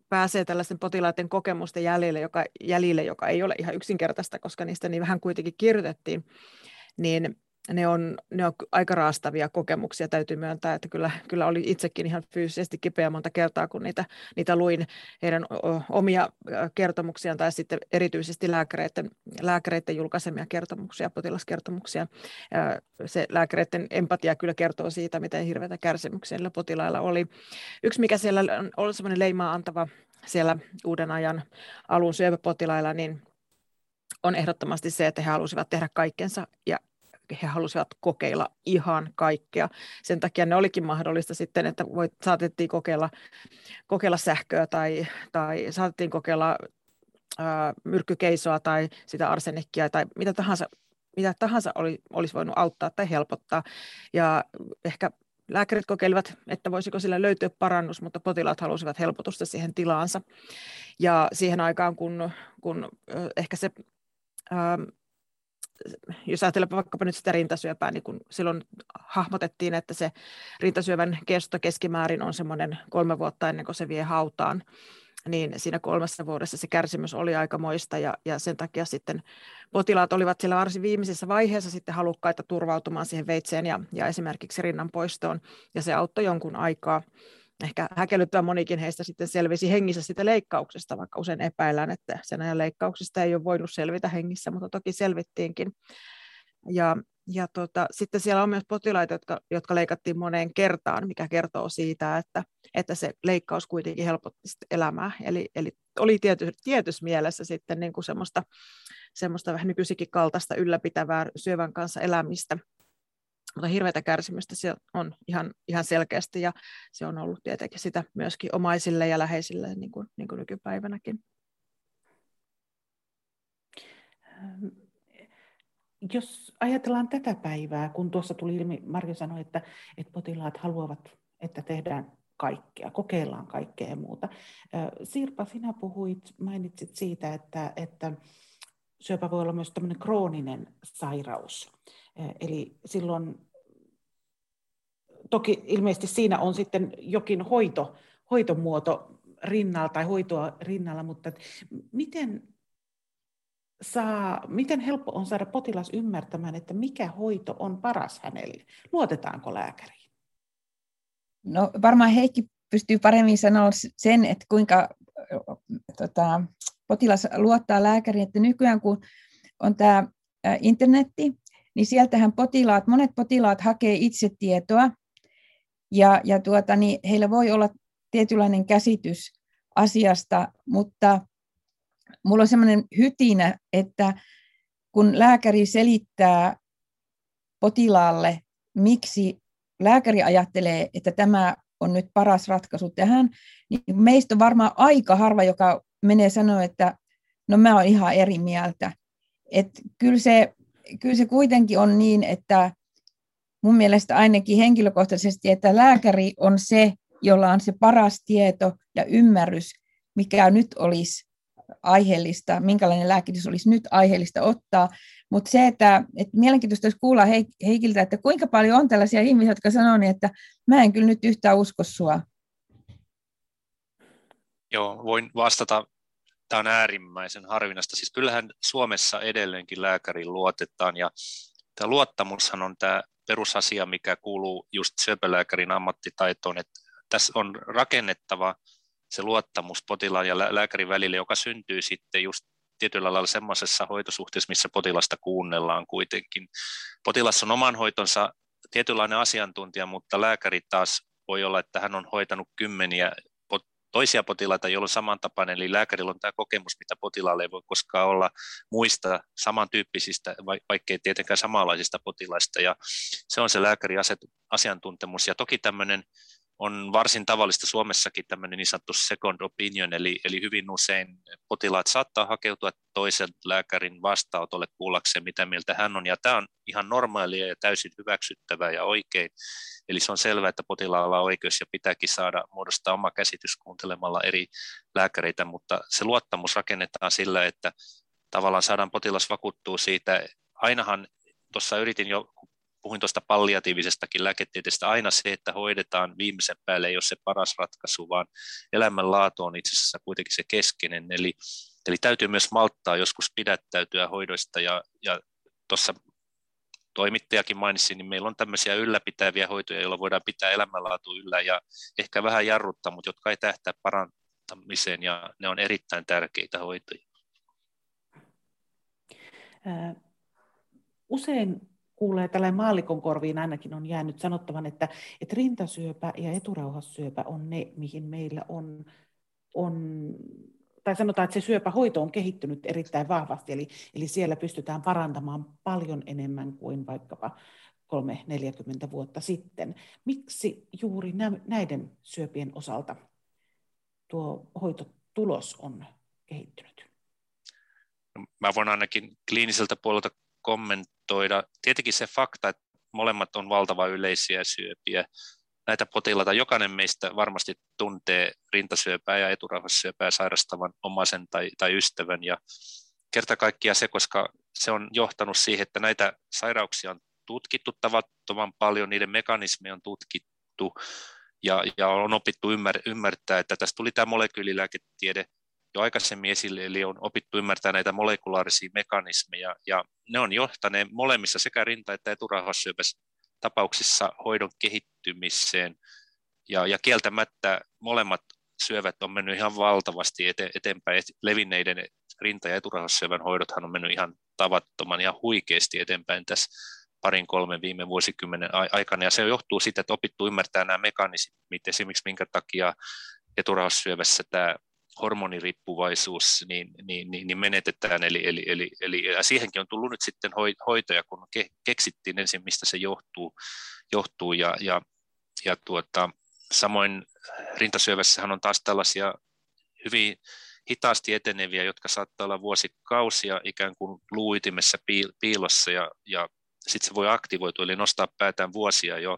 pääsee tällaisten potilaiden kokemusten jäljille joka, jäljille, joka ei ole ihan yksinkertaista, koska niistä niin vähän kuitenkin kirjoitettiin, niin ne on, ne on aika raastavia kokemuksia, täytyy myöntää, että kyllä, kyllä oli itsekin ihan fyysisesti kipeä monta kertaa, kun niitä, niitä luin heidän omia kertomuksiaan tai sitten erityisesti lääkäreiden, lääkäreiden julkaisemia kertomuksia, potilaskertomuksia. Se lääkäreiden empatia kyllä kertoo siitä, miten hirveitä kärsimyksiä potilailla oli. Yksi, mikä siellä on ollut semmoinen leimaa antava siellä uuden ajan alun syöpäpotilailla, niin on ehdottomasti se, että he halusivat tehdä kaikkensa ja he halusivat kokeilla ihan kaikkea. Sen takia ne olikin mahdollista sitten, että voit, saatettiin kokeilla, kokeilla sähköä tai, tai saatettiin kokeilla ää, myrkkykeisoa tai sitä arsenikkia tai mitä tahansa, mitä tahansa oli, olisi voinut auttaa tai helpottaa. Ja ehkä lääkärit kokeilivat, että voisiko sillä löytyä parannus, mutta potilaat halusivat helpotusta siihen tilaansa. Ja siihen aikaan, kun, kun ehkä se jos ajatellaan vaikkapa nyt sitä rintasyöpää, niin kun silloin hahmotettiin, että se rintasyövän kesto keskimäärin on semmoinen kolme vuotta ennen kuin se vie hautaan, niin siinä kolmessa vuodessa se kärsimys oli aika moista ja, ja sen takia sitten potilaat olivat siellä varsin viimeisessä vaiheessa sitten halukkaita turvautumaan siihen veitseen ja, ja esimerkiksi rinnan poistoon ja se auttoi jonkun aikaa ehkä häkellyttävän monikin heistä sitten selvisi hengissä sitä leikkauksesta, vaikka usein epäillään, että sen ajan leikkauksista ei ole voinut selvitä hengissä, mutta toki selvittiinkin. Ja, ja tota, sitten siellä on myös potilaita, jotka, jotka leikattiin moneen kertaan, mikä kertoo siitä, että, että se leikkaus kuitenkin helpotti elämää. Eli, eli oli tiety, tietyssä mielessä sitten niin kuin semmoista, semmoista vähän nykyisikin kaltaista ylläpitävää syövän kanssa elämistä mutta hirveätä kärsimystä se on ihan, ihan selkeästi ja se on ollut tietenkin sitä myöskin omaisille ja läheisille niin kuin, niin kuin nykypäivänäkin. jos ajatellaan tätä päivää, kun tuossa tuli ilmi, Marjo sanoi, että, että potilaat haluavat, että tehdään kaikkea, kokeillaan kaikkea ja muuta. Sirpa, sinä puhuit, mainitsit siitä, että, että syöpä voi olla myös tämmöinen krooninen sairaus. Eli silloin toki ilmeisesti siinä on sitten jokin hoito, hoitomuoto rinnalla tai hoitoa rinnalla, mutta miten, saa, miten helppo on saada potilas ymmärtämään, että mikä hoito on paras hänelle? Luotetaanko lääkäriin? No varmaan Heikki pystyy paremmin sanoa sen, että kuinka tota, potilas luottaa lääkäriin, että nykyään kun on tämä internetti, niin sieltähän potilaat, monet potilaat hakee itse tietoa, ja, ja tuota, niin heillä voi olla tietynlainen käsitys asiasta, mutta mulla on sellainen hytinä, että kun lääkäri selittää potilaalle, miksi lääkäri ajattelee, että tämä on nyt paras ratkaisu tähän, niin meistä on varmaan aika harva, joka menee sanoa, että no mä oon ihan eri mieltä. Et kyllä, se, kyllä se kuitenkin on niin, että mun mielestä ainakin henkilökohtaisesti, että lääkäri on se, jolla on se paras tieto ja ymmärrys, mikä nyt olisi aiheellista, minkälainen lääkitys olisi nyt aiheellista ottaa. Mutta se, että, että mielenkiintoista olisi kuulla Heikiltä, että kuinka paljon on tällaisia ihmisiä, jotka sanoo, niin, että mä en kyllä nyt yhtään usko sua. Joo, voin vastata. Tämä on äärimmäisen harvinaista. Siis kyllähän Suomessa edelleenkin lääkärin luotetaan ja tämä luottamushan on tämä perusasia, mikä kuuluu just syöpälääkärin ammattitaitoon, että tässä on rakennettava se luottamus potilaan ja lääkärin välille, joka syntyy sitten just tietyllä lailla semmoisessa hoitosuhteessa, missä potilasta kuunnellaan kuitenkin. Potilas on oman hoitonsa tietynlainen asiantuntija, mutta lääkäri taas voi olla, että hän on hoitanut kymmeniä toisia potilaita, joilla on samantapainen, eli lääkärillä on tämä kokemus, mitä potilaalle ei voi koskaan olla muista samantyyppisistä, vaikkei tietenkään samanlaisista potilaista, ja se on se lääkärin asiantuntemus, ja toki tämmöinen on varsin tavallista Suomessakin tämmöinen niin sanottu second opinion, eli, eli hyvin usein potilaat saattaa hakeutua toisen lääkärin vastaanotolle kuullakseen, mitä mieltä hän on, ja tämä on ihan normaalia ja täysin hyväksyttävää ja oikein, eli se on selvää, että potilaalla on oikeus ja pitääkin saada muodostaa oma käsitys kuuntelemalla eri lääkäreitä, mutta se luottamus rakennetaan sillä, että tavallaan saadaan potilas vakuuttua siitä, ainahan tuossa yritin jo, puhuin tuosta palliatiivisestakin lääketieteestä, aina se, että hoidetaan viimeisen päälle ei ole se paras ratkaisu, vaan elämänlaatu on itse asiassa kuitenkin se keskeinen. Eli, eli täytyy myös malttaa joskus pidättäytyä hoidoista ja, ja tuossa toimittajakin mainitsi, niin meillä on tämmöisiä ylläpitäviä hoitoja, joilla voidaan pitää elämänlaatu yllä ja ehkä vähän jarruttaa, mutta jotka ei tähtää parantamiseen ja ne on erittäin tärkeitä hoitoja. Usein kuulee tällainen maallikon korviin ainakin on jäänyt sanottavan, että, että rintasyöpä ja eturauhassyöpä on ne, mihin meillä on, on tai sanotaan, että se syöpähoito on kehittynyt erittäin vahvasti, eli, eli siellä pystytään parantamaan paljon enemmän kuin vaikkapa 3-40 vuotta sitten. Miksi juuri näiden syöpien osalta tuo hoitotulos on kehittynyt? Mä voin ainakin kliiniseltä puolelta kommentoida. Tietenkin se fakta, että molemmat on valtava yleisiä syöpiä. Näitä potilaita jokainen meistä varmasti tuntee rintasyöpää ja eturauhassyöpää sairastavan omaisen tai, tai ystävän. Ja kerta kaikkiaan se, koska se on johtanut siihen, että näitä sairauksia on tutkittu tavattoman paljon, niiden mekanismeja on tutkittu ja, ja on opittu ymmär, ymmärtää, että tässä tuli tämä molekyylilääketiede jo aikaisemmin esille, eli on opittu ymmärtää näitä molekulaarisia mekanismeja, ja ne on johtaneet molemmissa sekä rinta- että eturauhassyöpässä tapauksissa hoidon kehittymiseen, ja, ja kieltämättä molemmat syövät on mennyt ihan valtavasti ete, eteenpäin. Levinneiden rinta- ja eturauhassyövän hoidothan on mennyt ihan tavattoman ja huikeasti eteenpäin tässä parin kolmen viime vuosikymmenen aikana, ja se johtuu siitä, että opittu ymmärtää nämä mekanismit, esimerkiksi minkä takia eturauhassyövässä tämä hormoniriippuvaisuus niin, niin, niin, niin menetetään, eli, eli, eli, eli ja siihenkin on tullut nyt sitten hoitoja, kun ke, keksittiin ensin, mistä se johtuu, johtuu. Ja, ja, ja tuota, samoin rintasyövässähän on taas tällaisia hyvin hitaasti eteneviä, jotka saattaa olla vuosikausia ikään kuin luuitimessa piilossa. Ja, ja sitten se voi aktivoitua, eli nostaa päätään vuosia jo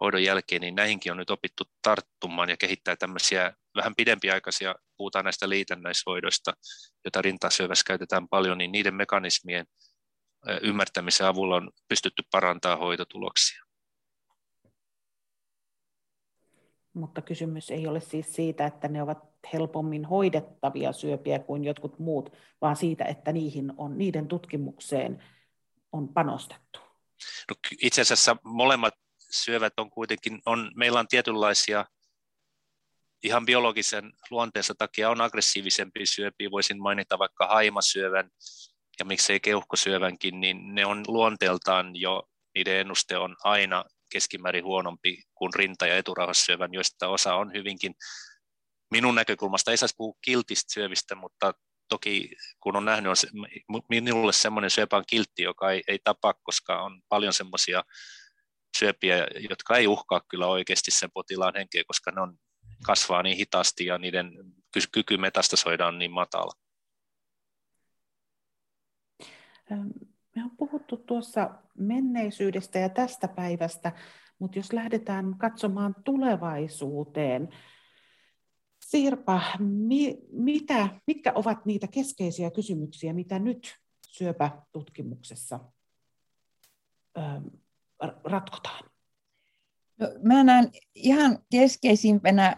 hoidon jälkeen, niin näihinkin on nyt opittu tarttumaan ja kehittää tämmöisiä vähän pidempiaikaisia, puhutaan näistä liitännäishoidoista, joita rintasyövässä käytetään paljon, niin niiden mekanismien ymmärtämisen avulla on pystytty parantamaan hoitotuloksia. Mutta kysymys ei ole siis siitä, että ne ovat helpommin hoidettavia syöpiä kuin jotkut muut, vaan siitä, että niihin on, niiden tutkimukseen on panostettu. No, itse asiassa molemmat syövät on kuitenkin, on, meillä on tietynlaisia ihan biologisen luonteensa takia on aggressiivisempia syöpiä, voisin mainita vaikka haimasyövän ja miksei keuhkosyövänkin, niin ne on luonteeltaan jo, niiden ennuste on aina keskimäärin huonompi kuin rinta- ja eturauhassyövän, joista osa on hyvinkin, minun näkökulmasta ei saisi puhua kiltistä syövistä, mutta toki kun on nähnyt, on se, minulle semmoinen syöpä on kiltti, joka ei, ei tapa, koska on paljon semmoisia syöpiä, jotka ei uhkaa kyllä oikeasti sen potilaan henkeä, koska ne on, kasvaa niin hitaasti ja niiden kyky metastasoida on niin matala. Me on puhuttu tuossa menneisyydestä ja tästä päivästä, mutta jos lähdetään katsomaan tulevaisuuteen, Sirpa, mi, mitä, mitkä ovat niitä keskeisiä kysymyksiä, mitä nyt syöpätutkimuksessa ratkotaan? No, mä näen ihan keskeisimpänä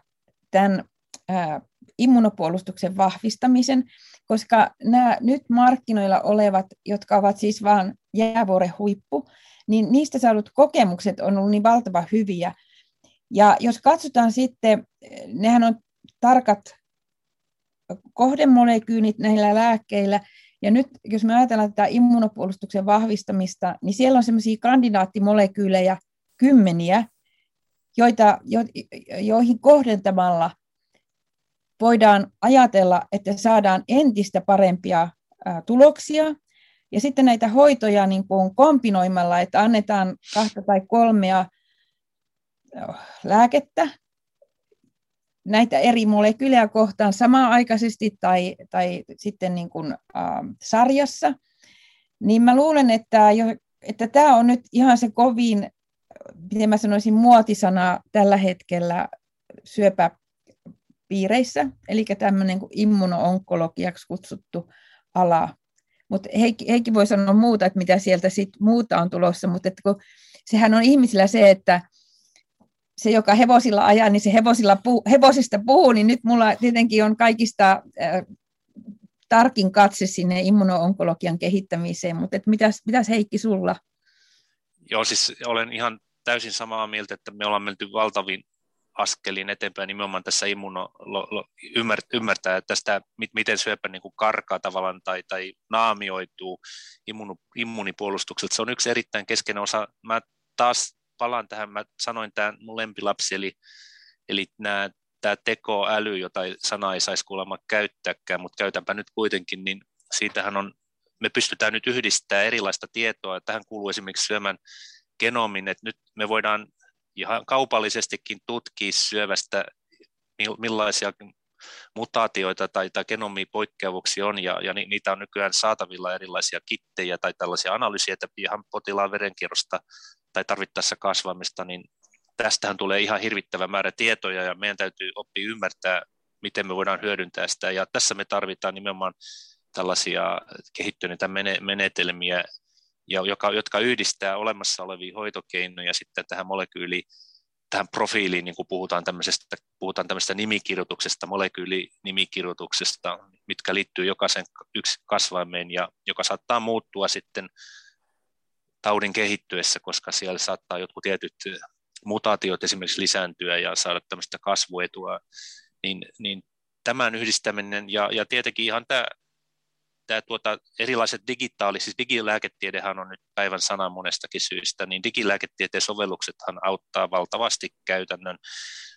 tämän ää, immunopuolustuksen vahvistamisen, koska nämä nyt markkinoilla olevat, jotka ovat siis vain jäävuoren huippu, niin niistä saadut kokemukset on ollut niin valtavan hyviä. Ja jos katsotaan sitten, nehän on tarkat kohdemolekyynit näillä lääkkeillä, ja nyt jos me ajatellaan tätä immunopuolustuksen vahvistamista, niin siellä on sellaisia kandidaattimolekyylejä kymmeniä, joita, jo, joihin kohdentamalla voidaan ajatella, että saadaan entistä parempia tuloksia. Ja sitten näitä hoitoja niin kuin kombinoimalla, että annetaan kahta tai kolmea lääkettä näitä eri molekyylejä kohtaan samaan aikaisesti tai, tai sitten niin kuin, äh, sarjassa, niin mä luulen, että, jo, että tämä on nyt ihan se kovin, miten mä sanoisin, muotisana tällä hetkellä syöpäpiireissä, eli tämmöinen kuin immunoonkologiaksi kutsuttu ala. Mutta Heikki, Heikki voi sanoa muuta, että mitä sieltä sit muuta on tulossa, mutta sehän on ihmisillä se, että se, joka hevosilla ajaa, niin se hevosilla puhu, hevosista puhuu, niin nyt mulla tietenkin on kaikista äh, tarkin katse sinne immunoonkologian kehittämiseen, mutta et mitäs, mitäs Heikki sulla? Joo, siis olen ihan täysin samaa mieltä, että me ollaan menty valtavin askelin eteenpäin nimenomaan tässä immuno, ymmärtää että tästä, miten syöpä niin kuin karkaa tavallaan tai, tai naamioituu immun, immunipuolustukselta. Se on yksi erittäin keskeinen osa. Mä taas palaan tähän, mä sanoin tämän mun lempilapsi, eli, eli nämä, tämä tekoäly, jota sana ei saisi kuulemma käyttääkään, mutta käytänpä nyt kuitenkin, niin siitähän on, me pystytään nyt yhdistämään erilaista tietoa. Tähän kuuluu esimerkiksi syömän genomin, että nyt me voidaan ihan kaupallisestikin tutkia syövästä, millaisia mutaatioita tai, tai genomipoikkeavuuksia on, ja, ja niitä on nykyään saatavilla erilaisia kittejä tai tällaisia analyysiä, että ihan potilaan verenkierrosta tai tarvittaessa kasvamista, niin tästähän tulee ihan hirvittävä määrä tietoja ja meidän täytyy oppia ymmärtää, miten me voidaan hyödyntää sitä. Ja tässä me tarvitaan nimenomaan tällaisia kehittyneitä menetelmiä, joka, jotka yhdistää olemassa olevia hoitokeinoja sitten tähän molekyyliin, tähän profiiliin, niin kuin puhutaan tämmöisestä, puhutaan tämmöisestä nimikirjoituksesta, molekyylinimikirjoituksesta, mitkä liittyy jokaisen yksi kasvaimeen ja joka saattaa muuttua sitten taudin kehittyessä, koska siellä saattaa jotkut tietyt mutaatiot esimerkiksi lisääntyä ja saada tämmöistä kasvuetua, niin, niin tämän yhdistäminen ja, ja tietenkin ihan tämä, tämä tuota, erilaiset digitaaliset, siis digilääketiedehän on nyt päivän sana monestakin syystä, niin digilääketieteen sovelluksethan auttaa valtavasti käytännön.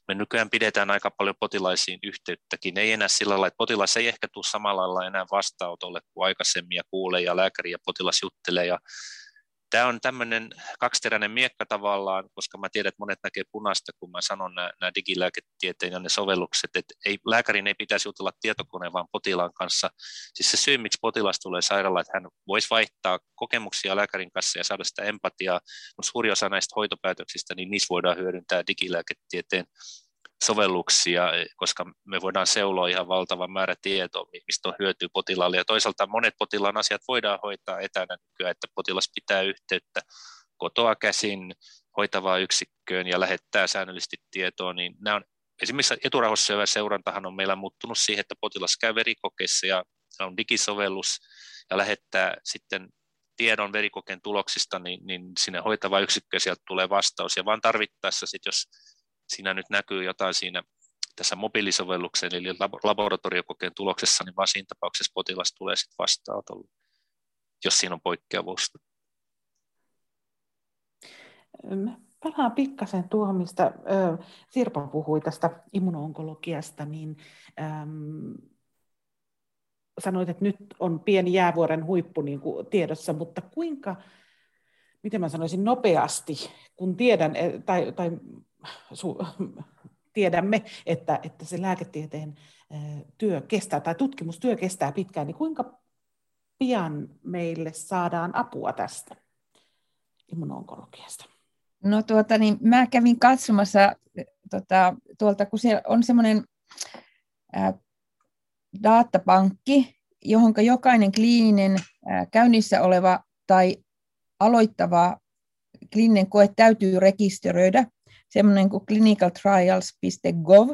Me nykyään pidetään aika paljon potilaisiin yhteyttäkin, ei enää sillä lailla, että potilas ei ehkä tule samalla lailla enää vastaanotolle kuin aikaisemmin ja kuulee ja lääkäri ja potilas juttelee ja tämä on tämmöinen kaksiteräinen miekka tavallaan, koska mä tiedän, että monet näkee punaista, kun mä sanon nämä, nämä digilääketieteen ja ne sovellukset, että ei, lääkärin ei pitäisi jutella tietokoneen, vaan potilaan kanssa. Siis se syy, miksi potilas tulee sairaalaan, että hän voisi vaihtaa kokemuksia lääkärin kanssa ja saada sitä empatiaa, mutta suuri osa näistä hoitopäätöksistä, niin niissä voidaan hyödyntää digilääketieteen sovelluksia, koska me voidaan seuloa ihan valtavan määrä tietoa, mistä on hyötyä potilaalle. Ja toisaalta monet potilaan asiat voidaan hoitaa etänä nykyään, että potilas pitää yhteyttä kotoa käsin hoitavaan yksikköön ja lähettää säännöllisesti tietoa, niin nämä on, esimerkiksi eturauhassyövän seurantahan on meillä muuttunut siihen, että potilas käy verikokeissa ja on digisovellus ja lähettää sitten tiedon verikokeen tuloksista, niin, niin sinne hoitava yksikkö sieltä tulee vastaus. Ja vaan tarvittaessa, sit jos siinä nyt näkyy jotain siinä tässä mobiilisovelluksen eli laboratoriokokeen tuloksessa, niin vaan siinä tapauksessa potilas tulee sitten vastaanotolle, jos siinä on poikkeavuutta. Palaan pikkasen tuohon, mistä Sirpa puhui tästä immunoonkologiasta, niin äm, sanoit, että nyt on pieni jäävuoren huippu niin kuin tiedossa, mutta kuinka, miten mä sanoisin, nopeasti, kun tiedän, e, tai, tai tiedämme, että, että se lääketieteen työ kestää, tai tutkimustyö kestää pitkään, niin kuinka pian meille saadaan apua tästä immunoonkologiasta? No tuota, niin mä kävin katsomassa tota, tuolta, kun siellä on semmoinen datapankki, johon jokainen kliininen ää, käynnissä oleva tai aloittava kliininen koe täytyy rekisteröidä semmoinen kuin clinicaltrials.gov.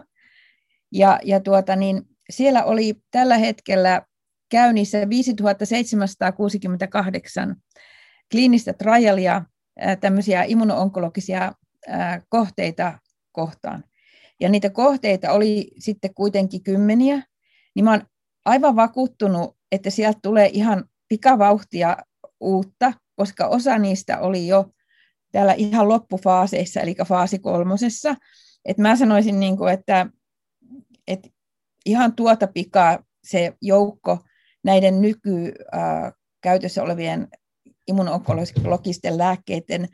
Ja, ja tuota, niin siellä oli tällä hetkellä käynnissä 5768 kliinistä trialia tämmöisiä immunoonkologisia kohteita kohtaan. Ja niitä kohteita oli sitten kuitenkin kymmeniä, niin mä oon aivan vakuuttunut, että sieltä tulee ihan pikavauhtia uutta, koska osa niistä oli jo täällä ihan loppufaaseissa, eli faasi kolmosessa. Et mä sanoisin, niin kuin, että, että ihan tuota pikaa se joukko näiden nyky käytössä olevien immunoonkologisten lääkkeiden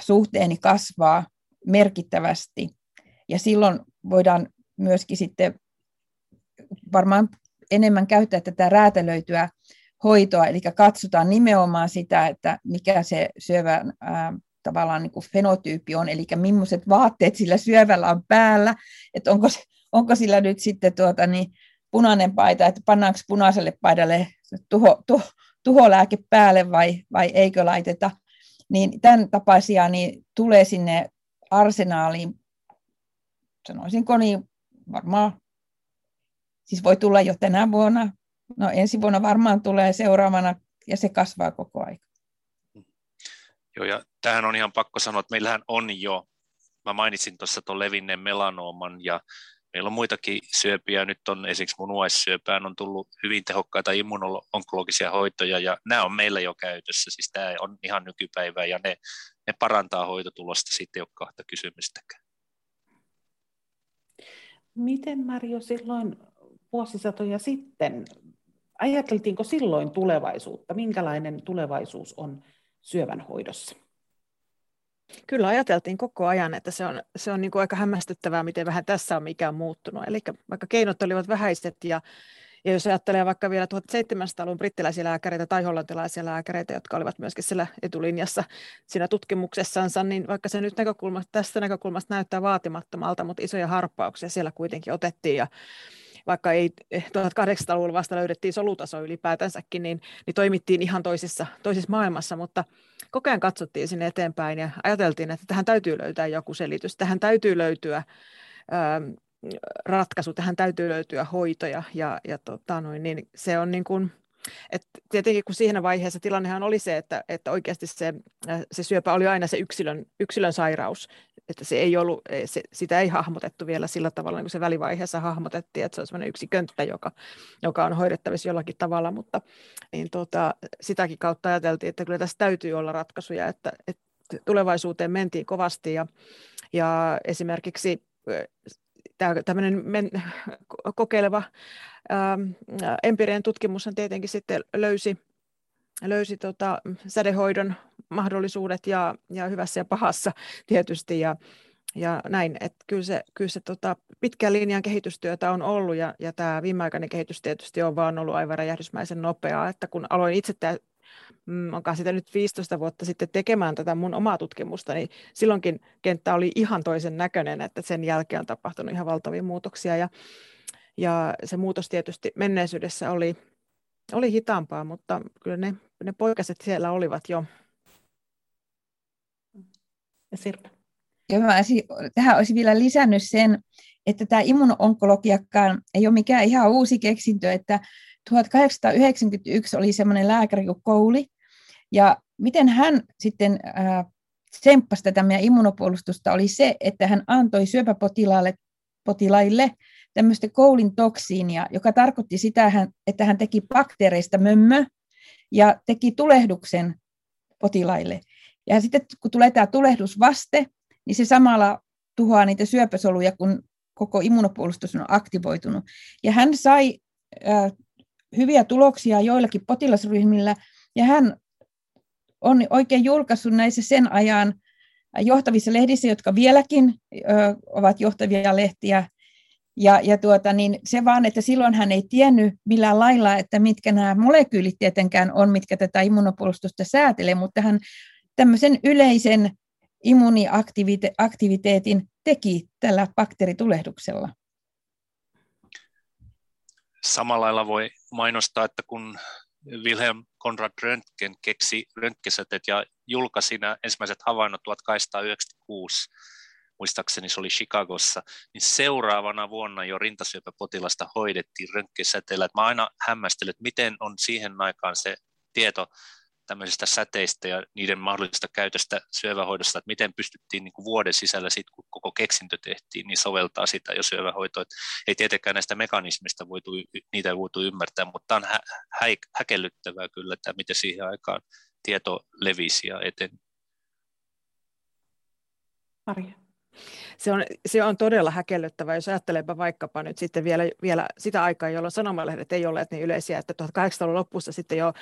suhteeni kasvaa merkittävästi. Ja silloin voidaan myöskin sitten varmaan enemmän käyttää tätä räätälöityä hoitoa, eli katsotaan nimenomaan sitä, että mikä se syövän ää, tavallaan niin kuin fenotyyppi on, eli millaiset vaatteet sillä syövällä on päällä, että onko, onko sillä nyt sitten tuota, niin punainen paita, että pannaanko punaiselle paidalle tuho, tuho, tuholääke päälle vai, vai eikö laiteta, niin tämän tapaisia niin tulee sinne arsenaaliin, sanoisinko niin varmaan, siis voi tulla jo tänä vuonna, No ensi vuonna varmaan tulee seuraavana ja se kasvaa koko ajan. Joo, ja tähän on ihan pakko sanoa, että meillähän on jo, mä mainitsin tuossa tuon levinneen melanooman ja meillä on muitakin syöpiä, nyt on esimerkiksi munuaissyöpään on tullut hyvin tehokkaita immunologisia hoitoja ja nämä on meillä jo käytössä, siis tämä on ihan nykypäivää ja ne, ne parantaa hoitotulosta, sitten ei ole kahta kysymystäkään. Miten Mario silloin vuosisatoja sitten ajateltiinko silloin tulevaisuutta? Minkälainen tulevaisuus on syövän hoidossa? Kyllä ajateltiin koko ajan, että se on, se on niin kuin aika hämmästyttävää, miten vähän tässä on mikään muuttunut. Eli vaikka keinot olivat vähäiset ja, ja jos ajattelee vaikka vielä 1700-luvun brittiläisiä lääkäreitä tai hollantilaisia lääkäreitä, jotka olivat myöskin siellä etulinjassa siinä tutkimuksessansa, niin vaikka se nyt näkökulmasta, tästä näkökulmasta näyttää vaatimattomalta, mutta isoja harppauksia siellä kuitenkin otettiin. Ja, vaikka ei 1800-luvulla vasta löydettiin solutaso ylipäätänsäkin, niin, niin toimittiin ihan toisessa, toisessa maailmassa, mutta koko ajan katsottiin sinne eteenpäin ja ajateltiin, että tähän täytyy löytää joku selitys, tähän täytyy löytyä ää, ratkaisu, tähän täytyy löytyä hoitoja ja, ja tota noin, niin se on niin kuin, et tietenkin kun siinä vaiheessa tilannehan oli se, että, että oikeasti se, se syöpä oli aina se yksilön, yksilön sairaus, että se ei ollut, se, sitä ei hahmotettu vielä sillä tavalla, niin kuin se välivaiheessa hahmotettiin, että se on sellainen yksi könttä, joka, joka on hoidettavissa jollakin tavalla, mutta niin tota, sitäkin kautta ajateltiin, että kyllä tässä täytyy olla ratkaisuja, että, että tulevaisuuteen mentiin kovasti. Ja, ja esimerkiksi tämmöinen men, kokeileva ää, empiirinen tutkimus tietenkin sitten löysi löysi tota, sädehoidon mahdollisuudet ja, ja hyvässä ja pahassa tietysti. Ja, ja näin, että kyllä se, kyllä se tota, pitkän linjan kehitystyötä on ollut ja, ja tämä viimeaikainen kehitys tietysti on vaan ollut aivan räjähdysmäisen nopeaa, että kun aloin itse onkaan sitä nyt 15 vuotta sitten tekemään tätä mun omaa tutkimusta, niin silloinkin kenttä oli ihan toisen näköinen, että sen jälkeen on tapahtunut ihan valtavia muutoksia ja, ja se muutos tietysti menneisyydessä oli, oli hitaampaa, mutta kyllä ne, ne poikaset siellä olivat jo. Ja Sirpa. Mä olisin, tähän olisin vielä lisännyt sen, että tämä immuno-onkologiakaan ei ole mikään ihan uusi keksintö, että 1891 oli semmoinen lääkäri kuin Kouli, ja miten hän sitten äh, tsemppasi tätä meidän immunopuolustusta oli se, että hän antoi syöpäpotilaille potilaille tämmöistä koulin toksiinia, joka tarkoitti sitä, että hän teki bakteereista mömmö ja teki tulehduksen potilaille. Ja sitten kun tulee tämä tulehdusvaste, niin se samalla tuhoaa niitä syöpäsoluja, kun koko immunopuolustus on aktivoitunut. Ja hän sai äh, hyviä tuloksia joillakin potilasryhmillä, ja hän on oikein julkaissut näissä sen ajan johtavissa lehdissä, jotka vieläkin ö, ovat johtavia lehtiä. Ja, ja tuota, niin se vaan, että silloin hän ei tiennyt millään lailla, että mitkä nämä molekyylit tietenkään on, mitkä tätä immunopuolustusta säätelee, mutta hän tämmöisen yleisen immuniaktiviteetin teki tällä bakteeritulehduksella. Samalla lailla voi mainostaa, että kun Wilhelm Konrad Röntgen keksi röntgensäteet ja julkaisi nämä ensimmäiset havainnot 1896, muistaakseni se oli Chicagossa, niin seuraavana vuonna jo rintasyöpäpotilasta hoidettiin röntgensäteellä. Mä aina hämmästelen, että miten on siihen aikaan se tieto tämmöisistä säteistä ja niiden mahdollisesta käytöstä syövähoidosta, että miten pystyttiin niin kuin vuoden sisällä, sit, kun koko keksintö tehtiin, niin soveltaa sitä jo syövähoitoa. ei tietenkään näistä mekanismista voitu, niitä voitu ymmärtää, mutta on hä- hä- häkellyttävää kyllä, että miten siihen aikaan tieto levisi ja eteni. Maria se on, se on todella häkellyttävää, jos ajattelepa vaikkapa nyt sitten vielä, vielä sitä aikaa, jolloin sanomalehdet ei olleet niin yleisiä, että 1800-luvun lopussa sitten jo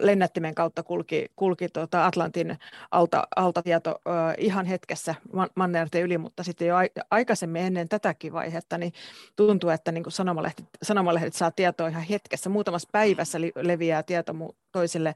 lennättimen kautta kulki, kulki tuota Atlantin alta, alta tieto ihan hetkessä man, mannerten yli, mutta sitten jo aikaisemmin ennen tätäkin vaihetta, niin tuntuu, että niin kuin sanomalehdet, sanomalehdet saa tietoa ihan hetkessä. Muutamassa päivässä leviää tieto toisille,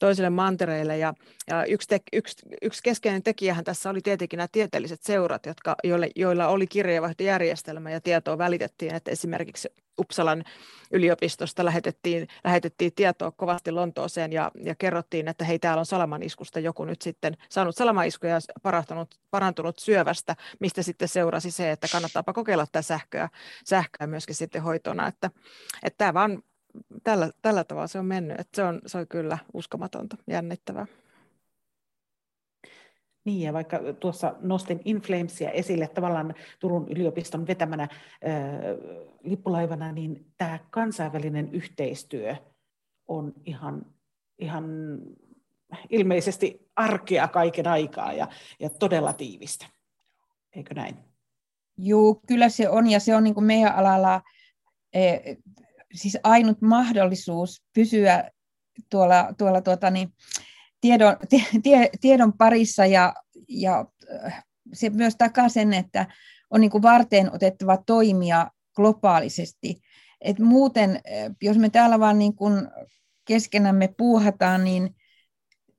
toisille mantereille. Ja, ja yksi, te, yksi, yksi keskeinen tekijähän tässä oli tietenkin nämä tieteelliset seurat, jotka, joille, joilla oli kirjeenvaihtojärjestelmä ja tietoa välitettiin, että esimerkiksi Uppsalan yliopistosta lähetettiin, lähetettiin tietoa kovasti Lontooseen ja, ja kerrottiin, että hei, täällä on salamaniskusta joku nyt sitten saanut salamaiskuja ja parantunut, parantunut syövästä, mistä sitten seurasi se, että kannattaapa kokeilla tätä sähköä, sähköä myöskin sitten hoitona, että, että tämä vaan tällä, tällä tavalla se on mennyt, että se on, se on kyllä uskomatonta, jännittävää. Niin, ja vaikka tuossa nostin Inflamesia esille tavallaan Turun yliopiston vetämänä äh, lippulaivana, niin tämä kansainvälinen yhteistyö on ihan, ihan ilmeisesti arkea kaiken aikaa ja, ja todella tiivistä. Eikö näin? Joo, kyllä se on, ja se on niin kuin meidän alalla e, siis ainut mahdollisuus pysyä tuolla, tuolla tuota, niin, tiedon, tie, tiedon parissa ja, ja äh, se myös takaa sen, että on niin kuin varten otettava toimia globaalisesti. Et muuten, äh, jos me täällä vaan niin kuin keskenämme puuhataan, niin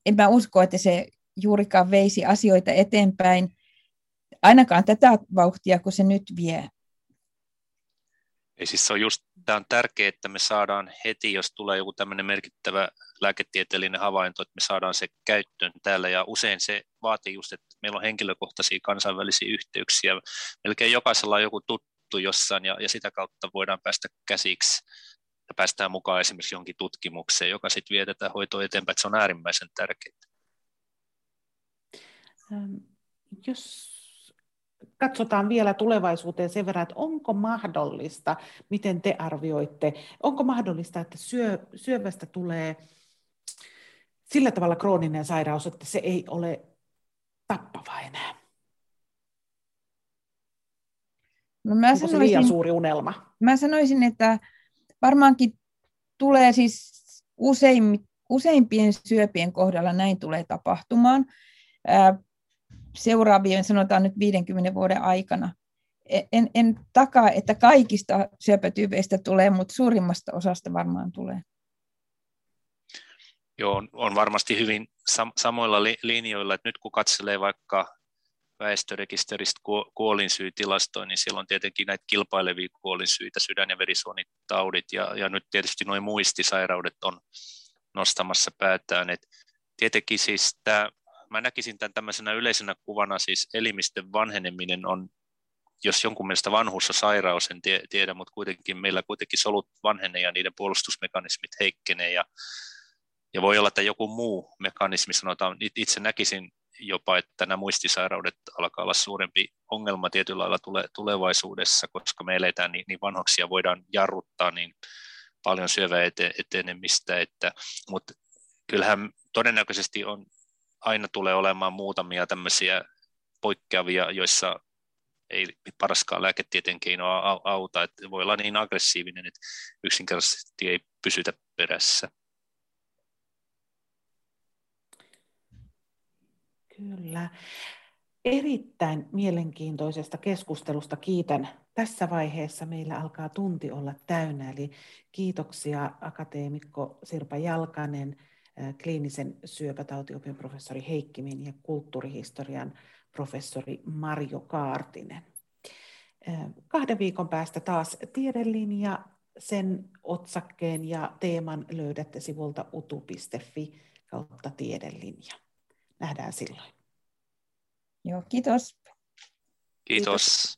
en mä usko, että se juurikaan veisi asioita eteenpäin, ainakaan tätä vauhtia, kun se nyt vie. Ei siis se on just, tämä on tärkeää, että me saadaan heti, jos tulee joku tämmöinen merkittävä lääketieteellinen havainto, että me saadaan se käyttöön täällä, ja usein se vaatii just, että meillä on henkilökohtaisia kansainvälisiä yhteyksiä, melkein jokaisella on joku tuttu jossain, ja, ja sitä kautta voidaan päästä käsiksi ja päästään mukaan esimerkiksi jonkin tutkimukseen, joka sitten vie tätä hoitoa eteenpäin, että se on äärimmäisen tärkeää. Jos katsotaan vielä tulevaisuuteen sen verran, että onko mahdollista, miten te arvioitte, onko mahdollista, että syö, syövästä tulee sillä tavalla krooninen sairaus, että se ei ole tappava enää? No mä onko sanoisin, se liian suuri unelma? Mä sanoisin, että varmaankin tulee siis usein, useimpien syöpien kohdalla näin tulee tapahtumaan seuraavien, sanotaan nyt 50 vuoden aikana. En, en takaa, että kaikista syöpätyypeistä tulee, mutta suurimmasta osasta varmaan tulee. Joo, on, on varmasti hyvin sam- samoilla li- linjoilla, että nyt kun katselee vaikka väestörekisteristä kuolinsyytilastoja, niin siellä on tietenkin näitä kilpailevia kuolinsyitä, sydän- ja verisuonitaudit, ja, ja nyt tietysti nuo muistisairaudet on nostamassa päätään. Et tietenkin siis tämä, mä näkisin tämän tämmöisenä yleisenä kuvana, siis elimistön vanheneminen on, jos jonkun mielestä vanhuus on sairaus, en tiedä, mutta kuitenkin meillä kuitenkin solut vanhenee ja niiden puolustusmekanismit heikkenee, ja, ja voi olla, että joku muu mekanismi, sanotaan, itse näkisin jopa, että nämä muistisairaudet alkaa olla suurempi ongelma tietyllä lailla tule, tulevaisuudessa, koska me eletään niin, niin ja voidaan jarruttaa niin paljon syövää ete, etenemistä, että, mutta kyllähän todennäköisesti on, aina tulee olemaan muutamia tämmöisiä poikkeavia, joissa ei paraskaan lääketieteen keinoa auta, että voi olla niin aggressiivinen, että yksinkertaisesti ei pysytä perässä. Kyllä. Erittäin mielenkiintoisesta keskustelusta kiitän. Tässä vaiheessa meillä alkaa tunti olla täynnä, eli kiitoksia akateemikko Sirpa Jalkanen, kliinisen syöpätautiopin professori Heikkimin ja kulttuurihistorian professori Marjo Kaartinen. Kahden viikon päästä taas tiedelinja. Sen otsakkeen ja teeman löydätte sivulta utu.fi kautta tiedelinja nähdään silloin. Joo, kiitos. Kiitos. kiitos.